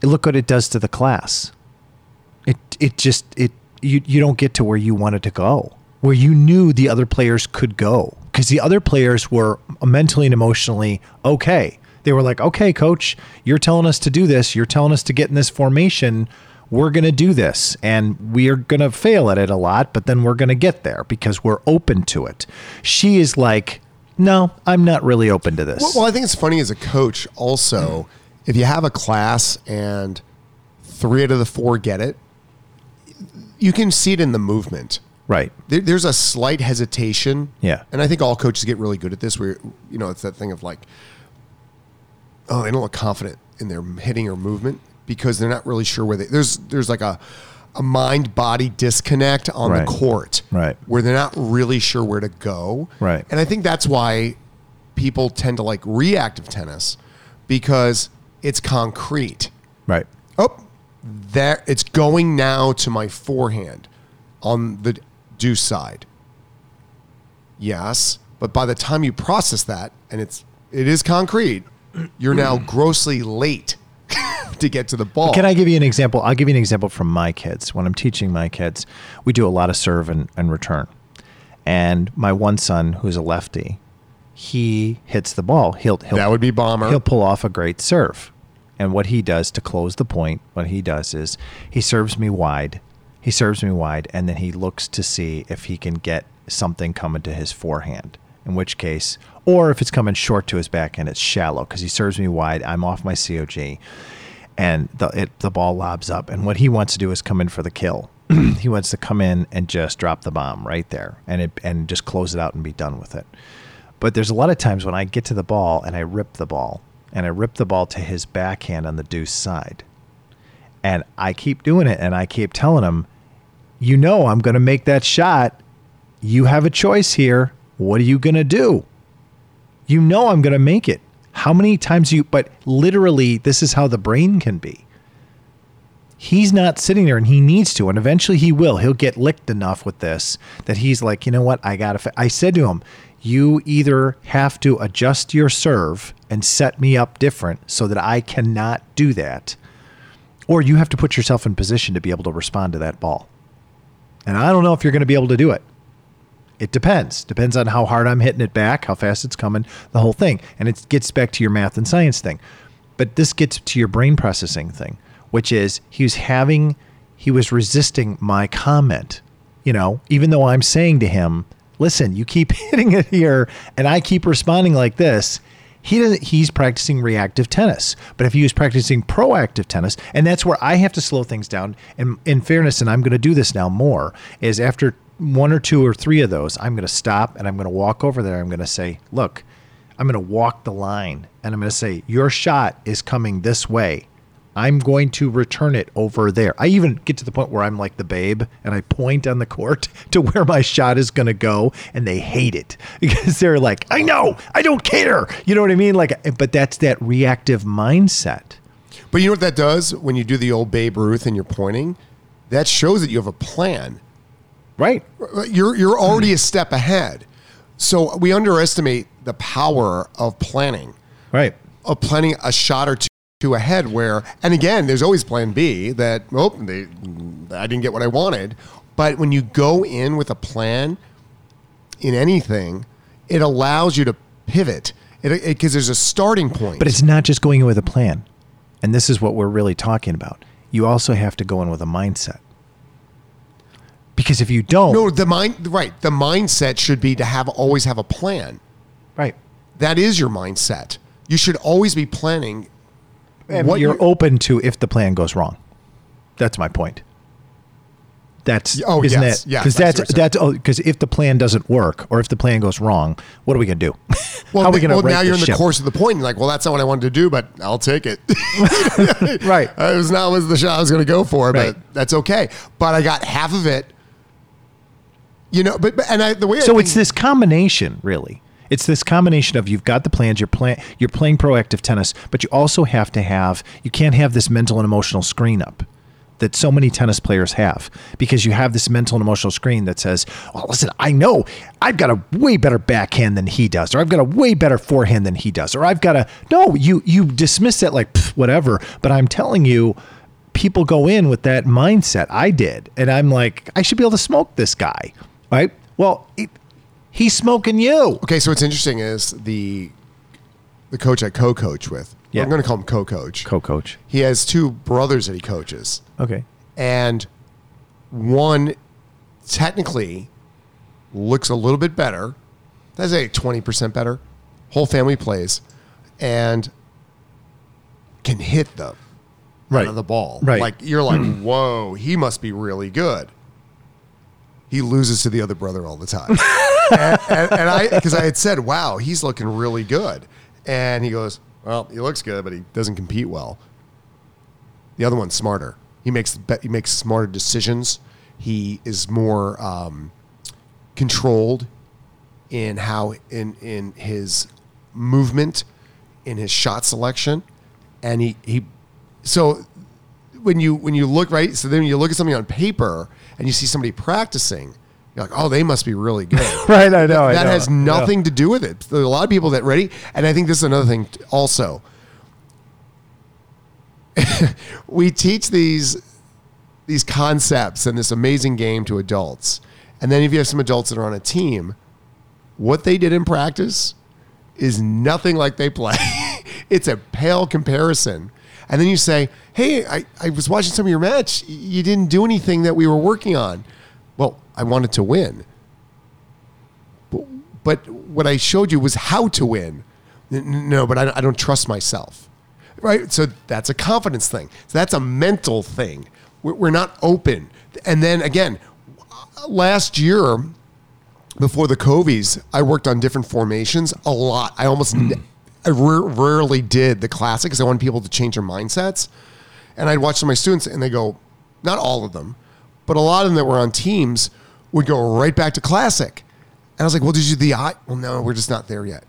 look what it does to the class. It it just it you you don't get to where you wanted to go, where you knew the other players could go, because the other players were mentally and emotionally okay. They were like, okay, coach, you're telling us to do this. You're telling us to get in this formation. We're going to do this and we are going to fail at it a lot, but then we're going to get there because we're open to it. She is like, no, I'm not really open to this. Well, well, I think it's funny as a coach also, if you have a class and three out of the four get it, you can see it in the movement. right. There, there's a slight hesitation. Yeah. And I think all coaches get really good at this where, you know, it's that thing of like, oh, they don't look confident in their hitting or movement because they're not really sure where they, there's, there's like a, a mind body disconnect on Right. the court. Right. Where they're not really sure where to go. Right. And I think that's why people tend to like reactive tennis because it's concrete. Right. Oh, there it's going now to my forehand on the deuce side. Yes, but by the time you process that and it's it is concrete, you're now grossly late to get to the ball. Can I give you an example? I'll give you an example from my kids. When I'm teaching my kids, we do a lot of serve and, and return. And my one son, who's a lefty, he hits the ball. He'll, he'll That would be bomber. He'll pull off a great serve. And what he does to close the point, what he does is he serves me wide. He serves me wide, and then he looks to see if he can get something coming to his forehand. In which case, or if it's coming short to his backhand, it's shallow because he serves me wide. I'm off my COG, and the it, the ball lobs up. And what he wants to do is come in for the kill. he wants to come in and just drop the bomb right there, and it and just close it out and be done with it. But there's a lot of times when I get to the ball and I rip the ball and I rip the ball to his backhand on the deuce side. And I keep doing it and I keep telling him, you know, I'm going to make that shot. You have a choice here. What are you going to do? You know, I'm going to make it. How many times you, but literally, this is how the brain can be. He's not sitting there and he needs to. And eventually he will. He'll get licked enough with this that he's like, you know what? I got to. I said to him, you either have to adjust your serve and set me up different so that I cannot do that, or you have to put yourself in position to be able to respond to that ball. And I don't know if you're going to be able to do it. It depends. Depends on how hard I'm hitting it back, how fast it's coming, the whole thing. And it gets back to your math and science thing. But this gets to your brain processing thing, which is he was having, he was resisting my comment. You know, even though I'm saying to him, listen, you keep hitting it here and I keep responding like this. He doesn't, he's practicing reactive tennis. But if he was practicing proactive tennis, and that's where I have to slow things down. And in fairness, and I'm going to do this now more, is after one or two or three of those, I'm going to stop and I'm going to walk over there. I'm going to say, look, I'm going to walk the line and I'm going to say, your shot is coming this way. I'm going to return it over there. I even get to the point where I'm like the babe and I point on the court to where my shot is going to go and they hate it because they're like, I know, I don't care. You know what I mean? Like, but that's that reactive mindset. But you know what that does when you do the old Babe Ruth and you're pointing? That shows that you have a plan. Right. You're you're hmm. already a step ahead. So we underestimate the power of planning, Right. of planning a shot or two two ahead. Where and again, there's always Plan B. That oh, they, I didn't get what I wanted. But when you go in with a plan in anything, it allows you to pivot because there's a starting point. But it's not just going in with a plan. And this is what we're really talking about. You also have to go in with a mindset. Because if you don't, no, the mind right. The mindset should be to have always have a plan. right, That is your mindset. You should always be planning. and what you're you- open to if the plan goes wrong. That's my point. That's Oh, isn't yes, it? yes, Because I see that's you're that's oh, because if the plan doesn't work or if the plan goes wrong, what are we gonna do? Well, How are we th- gonna well right now you're this in the ship? course of the point. You're like, well, that's not what I wanted to do, but I'll take it. right? it was not was the shot I was going to go for, Right. but that's okay. But I got half of it. You know, but, but and I, the way I So think- it's this combination, really. It's this combination of you've got the plans, you're playing, you're playing proactive tennis, but you also have to have. You can't have this mental and emotional screen up that so many tennis players have because you have this mental and emotional screen that says, "Oh, listen, I know I've got a way better backhand than he does, or I've got a way better forehand than he does, or I've got a no." You you dismiss that like whatever, but I'm telling you. People go in with that mindset. I did, and I'm like, I should be able to smoke this guy, right? Well, it, he's smoking you. okay. So what's interesting is the the coach I co-coach with. Yeah. I'm going to call him co-coach. Co-coach. he has two brothers that he coaches, Okay. and one technically looks a little bit better. That's a twenty percent better. Whole family plays, and can hit the Right. of the ball. Right. Like you're like, whoa, he must be really good. He loses to the other brother all the time. and, and, and I, because I had said, wow, he's looking really good. And he goes, well, he looks good, but he doesn't compete well. The other one's smarter. He makes he makes smarter decisions. He is more um, controlled in how in in his movement, in his shot selection, and he he. So when you when you look right, so then you look at something on paper and you see somebody practicing, you're like, oh, they must be really good. Right, I know. I that know. has nothing to do with it. There are a lot of people that ready, and I think this is another thing also. we teach these these concepts and this amazing game to adults, and then if you have some adults that are on a team, what they did in practice is nothing like they play. it's a pale comparison. And then you say, "Hey, I, I was watching some of your match. You didn't do anything that we were working on." Well, I wanted to win but what I showed you was how to win. No, but I, I don't trust myself. Right? So that's a confidence thing. So that's a mental thing. We're, we're not open. And then again, last year, before the Covies, I worked on different formations a lot. I almost, ne- hmm. I ra- rarely did the classic because I wanted people to change their mindsets. And I'd watch some of my students and they go, not all of them, but a lot of them that were on teams would go right back to classic. And I was like, well, did you the I? Well, no, we're just not there yet.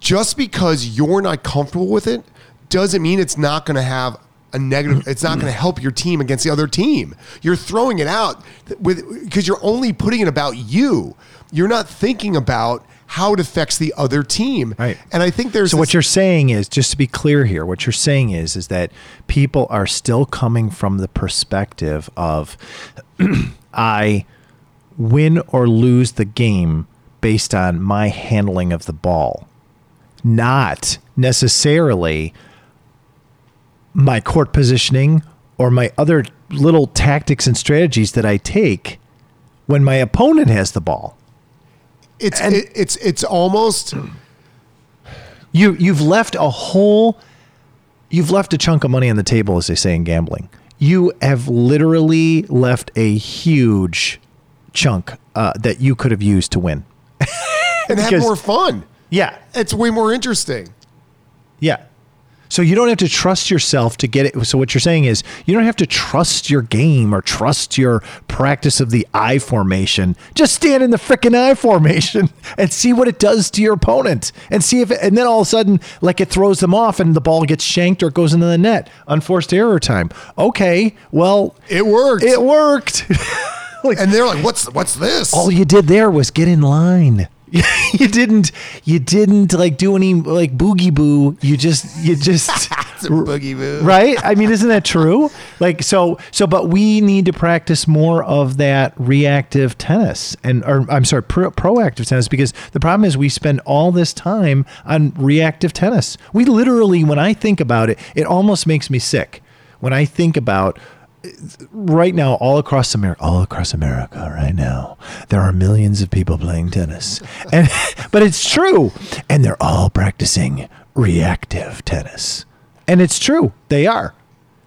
Just because you're not comfortable with it doesn't mean it's not going to have a negative, it's not going to help your team against the other team. You're throwing it out with because you're only putting it about you. You're not thinking about how it affects the other team. Right. And I think there's So what you're saying is, just to be clear here, what you're saying is, is that people are still coming from the perspective of, I win or lose the game based on my handling of the ball, not necessarily my court positioning or my other little tactics and strategies that I take when my opponent has the ball. It's it, it's it's almost You you've left a whole you've left a chunk of money on the table as they say in gambling. You have literally left a huge chunk uh, that you could have used to win. and have Because- more fun. Yeah. It's way more interesting. Yeah. So you don't have to trust yourself to get it. So what you're saying is you don't have to trust your game or trust your practice of the I formation. Just stand in the freaking I formation and see what it does to your opponent, and see if it, and then all of a sudden like it throws them off and the ball gets shanked or it goes into the net. Unforced error time. Okay, well It worked. it worked. like, and they're like, "What's what's this?" all you did there was get in line. you didn't you didn't like do any like boogie boo. You just you just boogie move. right i mean isn't that true like so so but we need to practice more of that reactive tennis and or i'm sorry pro- proactive tennis because the problem is we spend all this time on reactive tennis we literally when i think about it it almost makes me sick when i think about right now all across America, all across America right now, there are millions of people playing tennis. And but it's true. And they're all practicing reactive tennis. And it's true. They are.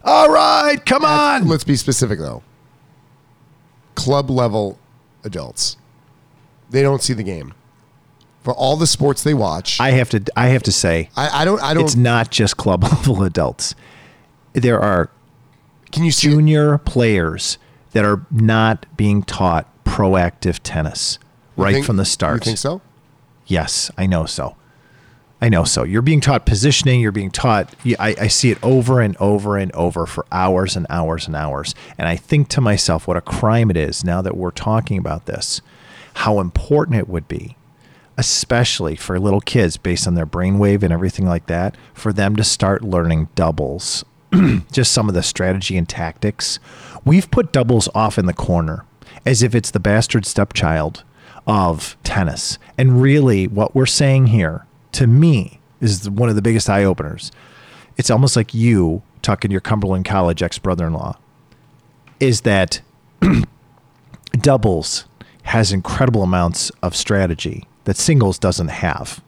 All right, come on. Let's be specific though. Club level adults, they don't see the game. For all the sports they watch, I, I have to I have to say I, don't. I don't. it's not just club level adults. There are can you see? junior players that are not being taught proactive tennis you right think- from the start. You think so? Yes, I know so. I know so. You're being taught positioning. You're being taught. I, I see it over and over and over for hours and hours and hours. And I think to myself, what a crime it is now that we're talking about this, how important it would be, especially for little kids based on their brainwave and everything like that, for them to start learning doubles, just some of the strategy and tactics. We've put doubles off in the corner as if it's the bastard stepchild of tennis. And really, what we're saying here, to me, is one of the biggest eye openers. It's almost like you talking to your Cumberland College ex brother in law, is that doubles has incredible amounts of strategy that singles doesn't have.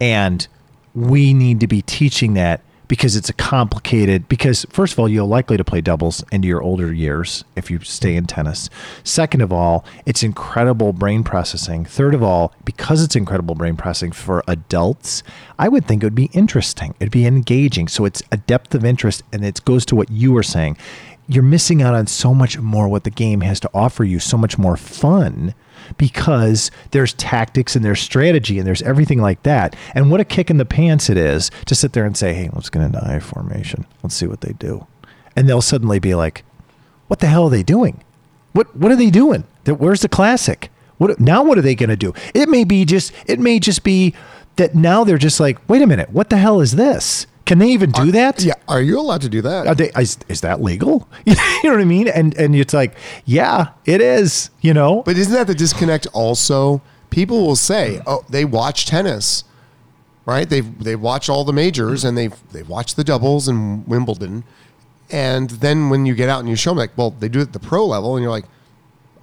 And we need to be teaching that because it's a complicated because first of all you're likely to play doubles into your older years if you stay in tennis. Second of all it's incredible brain processing. Third of all because it's incredible brain processing for adults i would think it would be interesting. It'd be engaging. So it's a depth of interest and it goes to what you were saying. You're missing out on so much more what the game has to offer you so much more fun because there's tactics and there's strategy and there's everything like that. And what a kick in the pants it is to sit there and say, hey, let's get into I formation. Let's see what they do. And they'll suddenly be like, what the hell are they doing? What what are they doing? Where's the classic? What now what are they gonna do? It may be just it may just be that now they're just like, wait a minute, what the hell is this? Can they even do that? Yeah. Are you allowed to do that? Are they, is, is that legal? you know what I mean? And and it's like, yeah, it is. You know, But isn't that the disconnect also? People will say, "Oh, they watch tennis." Right? They've they watch all the majors and they've they watch the doubles and Wimbledon. And then when you get out and you show them like, "Well, they do it at the pro level." And you're like,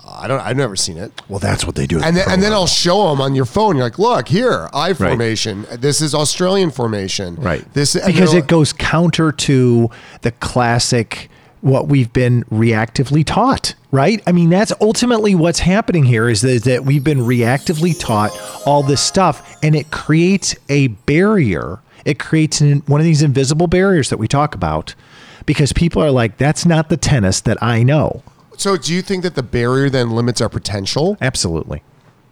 "I don't I've never seen it." well, that's what they do. And the then, and then. I'll show them on your phone. You're like, look here, I formation. This is Australian formation. right This and because it goes counter to the classic what we've been reactively taught. Right? I mean, that's ultimately what's happening here is that, that we've been reactively taught all this stuff, and it creates a barrier. It creates an, one of these invisible barriers that we talk about because people are like, that's not the tennis that I know. So, do you think that the barrier then limits our potential? Absolutely.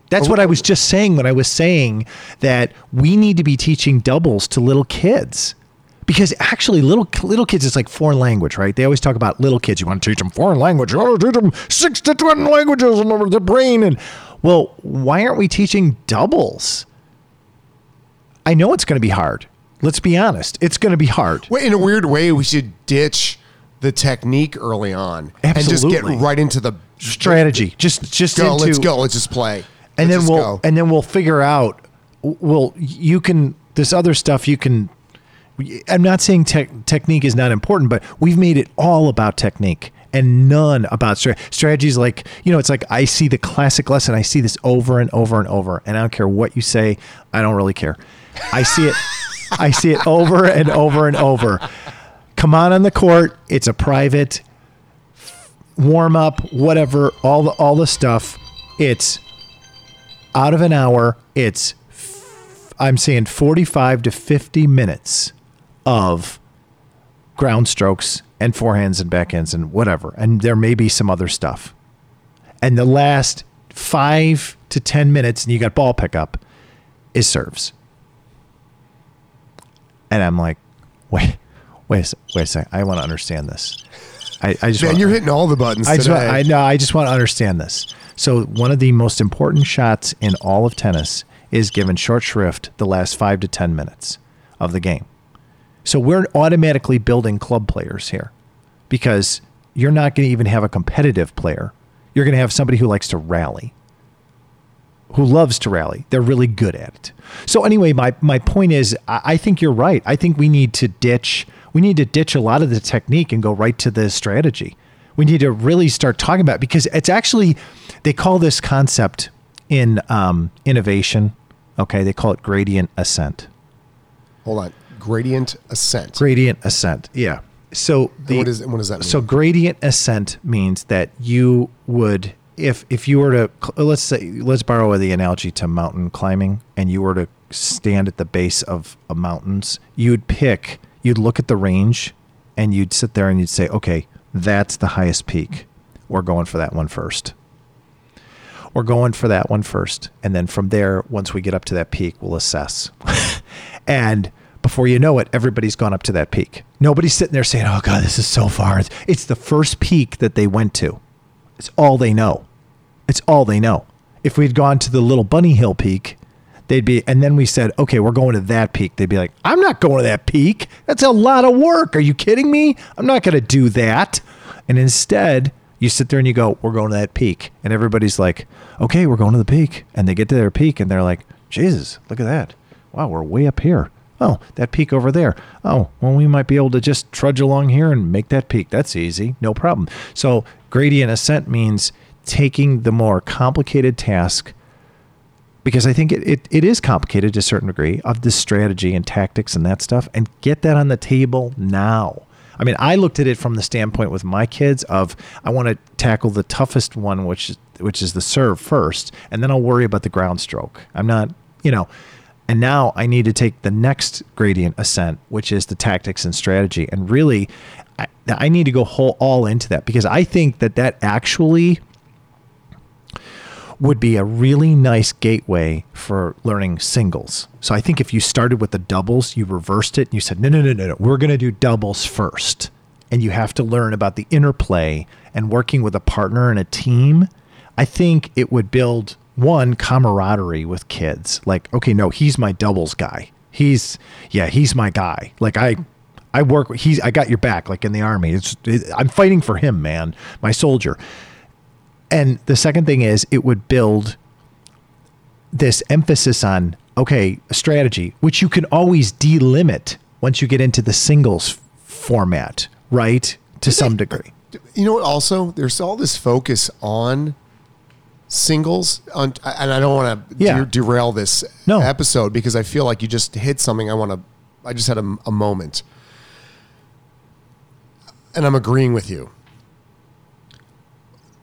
That's oh, what I was just saying when I was saying that we need to be teaching doubles to little kids. Because actually, little little kids, it's like foreign language, right? They always talk about little kids. You want to teach them foreign language. You want to teach them six to ten languages and the brain. And well, why aren't we teaching doubles? I know it's going to be hard. Let's be honest. It's going to be hard. Well, in a weird way, we should ditch the technique early on and just get right into the Strategy. Just just Go, into, let's go. Let's just play. and Let's then we'll go. and then we'll figure out well you can this other stuff you can i'm not saying tech technique is not important but we've made it all about technique and none about stra- strategies like you know it's like i see the classic lesson i see this over and over and over and i don't care what you say i don't really care i see it i see it over and over and over come on on the court it's a private warm up whatever all the all the stuff it's out of an hour, it's I'm saying 45 to 50 minutes of ground strokes and forehands and backhands and whatever. And there may be some other stuff. And the last 5 to 10 minutes and you got ball pickup is serves. And I'm like, "Wait, wait a wait a sec. I want to understand this." I, I just Man, want- you're hitting all the buttons I just I know. I just want to understand this. So one of the most important shots in all of tennis is given short shrift the last five to ten minutes of the game. So we're automatically building club players here because you're not going to even have a competitive player. You're going to have somebody who likes to rally, who loves to rally. They're really good at it. So anyway, my my point is, I, I think you're right. I think we need to ditch we need to ditch a lot of the technique and go right to the strategy. We need to really start talking about it because it's actually they call this concept in um, innovation. Okay, they call it gradient ascent. Hold on. Gradient ascent. Gradient ascent. Yeah. So the what, is, what does that mean? so gradient ascent means that you would if if you were to let's say let's borrow the analogy to mountain climbing and you were to stand at the base of a mountains you'd pick you'd look at the range and you'd sit there and you'd say okay that's the highest peak we're going for that one first we're going for that one first and then from there once we get up to that peak we'll assess and before you know it, everybody's gone up to that peak. Nobody's sitting there saying, "Oh God, this is so far." It's, the first peak that they went to. It's all they know. It's all they know. If we'd gone to the little Bunny Hill peak, they'd be, and then we said, "Okay, we're going to that peak." They'd be like, "I'm not going to that peak. That's a lot of work. Are you kidding me? I'm not going to do that." And instead, you sit there and you go, "We're going to that peak," and everybody's like, "Okay, we're going to the peak," and they get to their peak and they're like, "Jesus, look at that! Wow, we're way up here." Oh, that peak over there. Oh, well, we might be able to just trudge along here and make that peak. That's easy, no problem. So, gradient ascent means taking the more complicated task, because I think it, it, it is complicated to a certain degree of the strategy and tactics and that stuff, and get that on the table now. I mean, I looked at it from the standpoint with my kids of I want to tackle the toughest one, which is which is the serve first, and then I'll worry about the ground stroke. I'm not, you know, and now I need to take the next gradient ascent, which is the tactics and strategy. And really, I, I need to go whole, all into that because I think that that actually would be a really nice gateway for learning singles. So I think if you started with the doubles, you reversed it and you said, no, no, no, no, no, we're going to do doubles first. And you have to learn about the interplay and working with a partner and a team. I think it would build one camaraderie with kids. Like, okay, no, he's my doubles guy. He's yeah, he's my guy. Like I I work he's I got your back like in the army. It's it, I'm fighting for him, man, my soldier. And the second thing is it would build this emphasis on okay, a strategy, which you can always delimit once you get into the singles format, right? To some degree. You know what also? There's all this focus on singles on and I don't want to Yeah. de- derail this No. episode because I feel like you just hit something I want to I just had a, a moment and I'm agreeing with you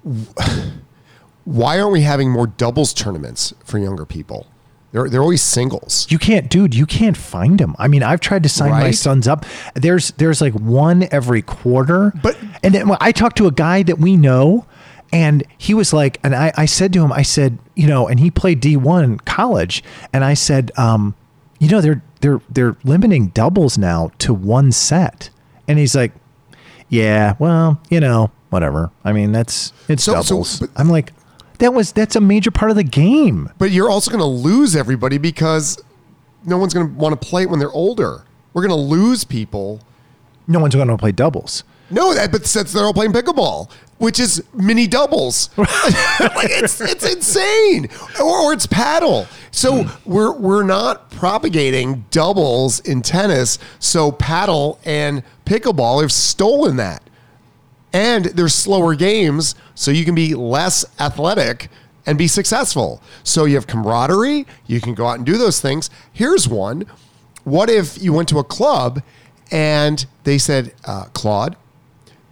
why aren't we having more doubles tournaments for younger people they're, they're always singles You can't, dude. You can't find them. I mean, I've tried to sign my sons up. There's there's like one every quarter. But- and then I talked to a guy that we know, and he was like, and I I said to him, I said, you know, and he played D one college, and I said, um, you know, they're they're they're limiting doubles now to one set, and he's like, yeah, well, you know, whatever. I mean, that's it's So- so- doubles. but- I'm like, that was that's a major part of the game. but you're also going to lose everybody because no one's going to want to play it when they're older we're going to lose people No one's going to play doubles. No, that but since they're all playing pickleball, which is mini doubles, like it's it's insane, or, or it's paddle. So hmm. we're we're not propagating doubles in tennis. So paddle and pickleball have stolen that, and they're slower games, so you can be less athletic and be successful. So you have camaraderie. You can go out and do those things. Here's one. What if you went to a club and they said, uh, Claude,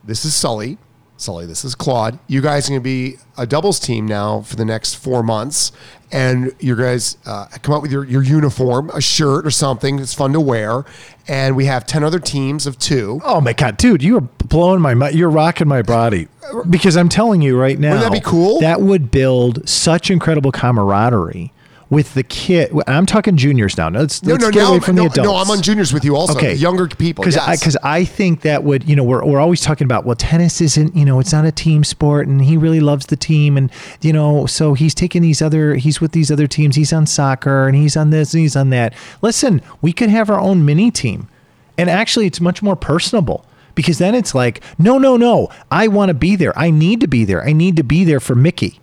this is Sully. Sully, this is Claude. You guys are going to be a doubles team now for the next four months. And you guys uh, come up with your, your uniform, a shirt or something that's fun to wear. And we have 10 other teams of two. Oh my god, dude, you are blowing my mind. You're rocking my body because I'm telling you right now. Wouldn't that be cool? That would build such incredible camaraderie with the kid. I'm talking juniors now. Let's, No, let's no, get away from no, the adults. no, I'm on juniors with you also. Okay, Younger people. Because Yes. I, I think that would, you know, we're, we're always talking about, well, tennis isn't, you know, it's not a team sport and he really loves the team. And, you know, so he's taking these other, he's with these other teams. He's on soccer and he's on this and he's on that. Listen, we could have our own mini team And actually, it's much more personable because then it's like, no, no, no, I want to be there. I need to be there. I need to be there for Mickey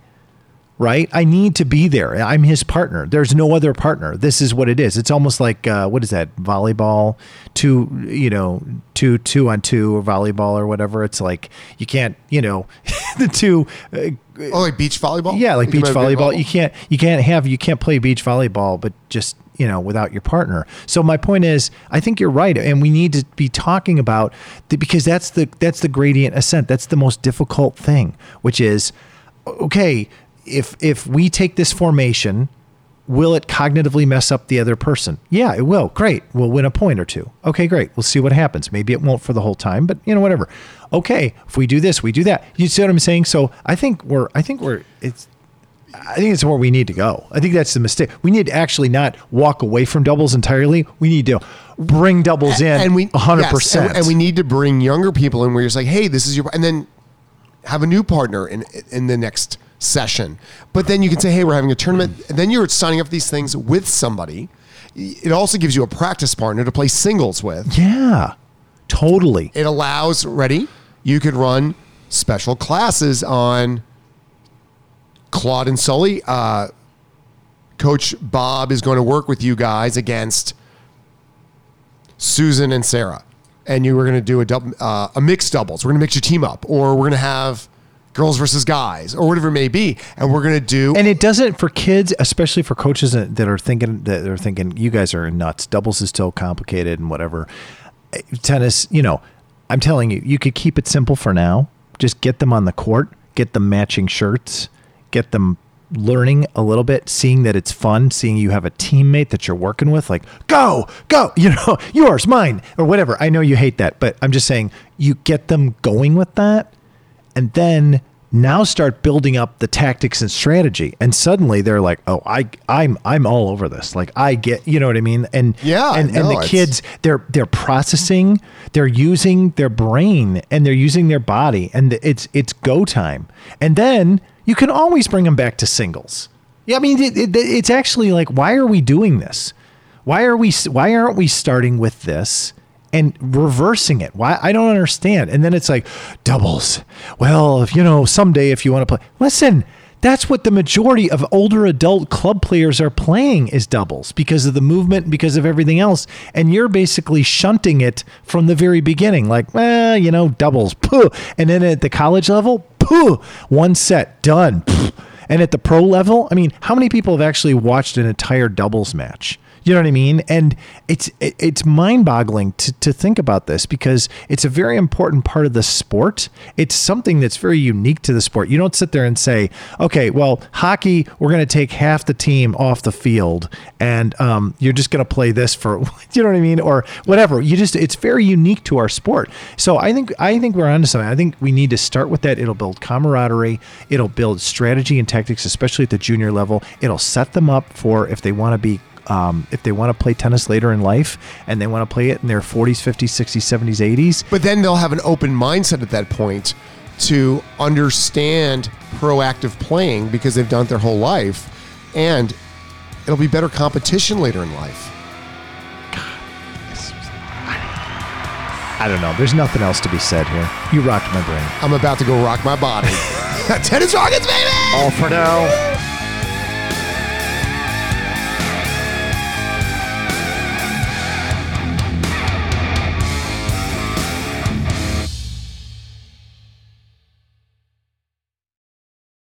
right? I need to be there. I'm his partner. There's no other partner. This is what it is. It's almost like uh, what is that volleyball? Two, you know, two two on two or volleyball or whatever. It's like you can't, you know, the two. Uh, oh, like beach volleyball. Yeah, like beach volleyball. You can't you can't have you can't play beach volleyball, but just you know without your partner. So my point is, I think you're right, and we need to be talking about the, because that's the that's the gradient ascent. That's the most difficult thing, which is okay if if we take this formation will it cognitively mess up the other person? Yeah it will. Great. We'll win a point or two. Okay great. We'll see what happens. Maybe it won't for the whole time but you know whatever. Okay if we do this we do that. You see what i'm saying? So i think we're i think we're it's I think it's where we need to go. I think that's the mistake. We need to actually not walk away from doubles entirely. We need to bring doubles in and we 100%. yes, and, and we need to bring younger people in where you're just like, hey, this is your, and then have a new partner in in the next session. But then you can say, hey, we're having a tournament, and then you're signing up for these things with somebody. It also gives you a practice partner to play singles with. yeah, totally. It allows ready. You could run special classes on Claude and Sully. Uh, Coach Bob is going to work with you guys against Susan and Sarah, and you were going to do a double, uh, a mixed doubles. We're going to mix your team up, or we're going to have girls versus guys, or whatever it may be, and we're going to do. And it doesn't for kids, especially for coaches that are thinking that they're thinking you guys are nuts. Doubles is still complicated and whatever. Eh, Tennis, you know, I'm telling you, you could keep it simple for now. Just get them on the court, get them matching shirts, get them learning a little bit, seeing that it's fun, seeing you have a teammate that you're working with, like, go, go, you know, yours, mine, or whatever. I know you hate that, but I'm just saying you get them going with that and then now start building up the tactics and strategy. And suddenly they're like oh i i'm i'm all over this. Like i get you know what i mean? And Yeah, and, and the kids they're they're processing they're using their brain and they're using their body and it's it's go time. And then you can always bring them back to singles. Yeah i mean it, it, it's actually like why are we doing this? Why are we why aren't we starting with this and reversing it. Why? I don't understand. And then it's like doubles. Well if you know someday if you want to play listen that's what the majority of older adult club players are playing is doubles because of the movement because of everything else. And you're basically shunting it from the very beginning. Like well you know doubles pooh. and then at the college level pooh, one set done and at the pro level i mean how many people have actually watched an entire doubles match you know what I mean? And it's it's mind-boggling to, to think about this because it's a very important part of the sport. It's something that's very unique to the sport. You don't sit there and say, "Okay, well, hockey, we're going to take half the team off the field, and um, you're just going to play this for," you know what I mean, or whatever. You just it's very unique to our sport. So I think I think we're onto something. I think we need to start with that. It'll build camaraderie. It'll build strategy and tactics, especially at the junior level. It'll set them up for if they want to be um, if they want to play tennis later in life and they want to play it in their 40s, 50s, 60s, 70s, 80s, But then they'll have an open mindset at that point to understand proactive playing because they've done it their whole life. And it'll be better competition later in life. I don't know. There's nothing else to be said here. You rocked my brain. I'm about to go rock my body. Tennis Rockets, baby! All for now.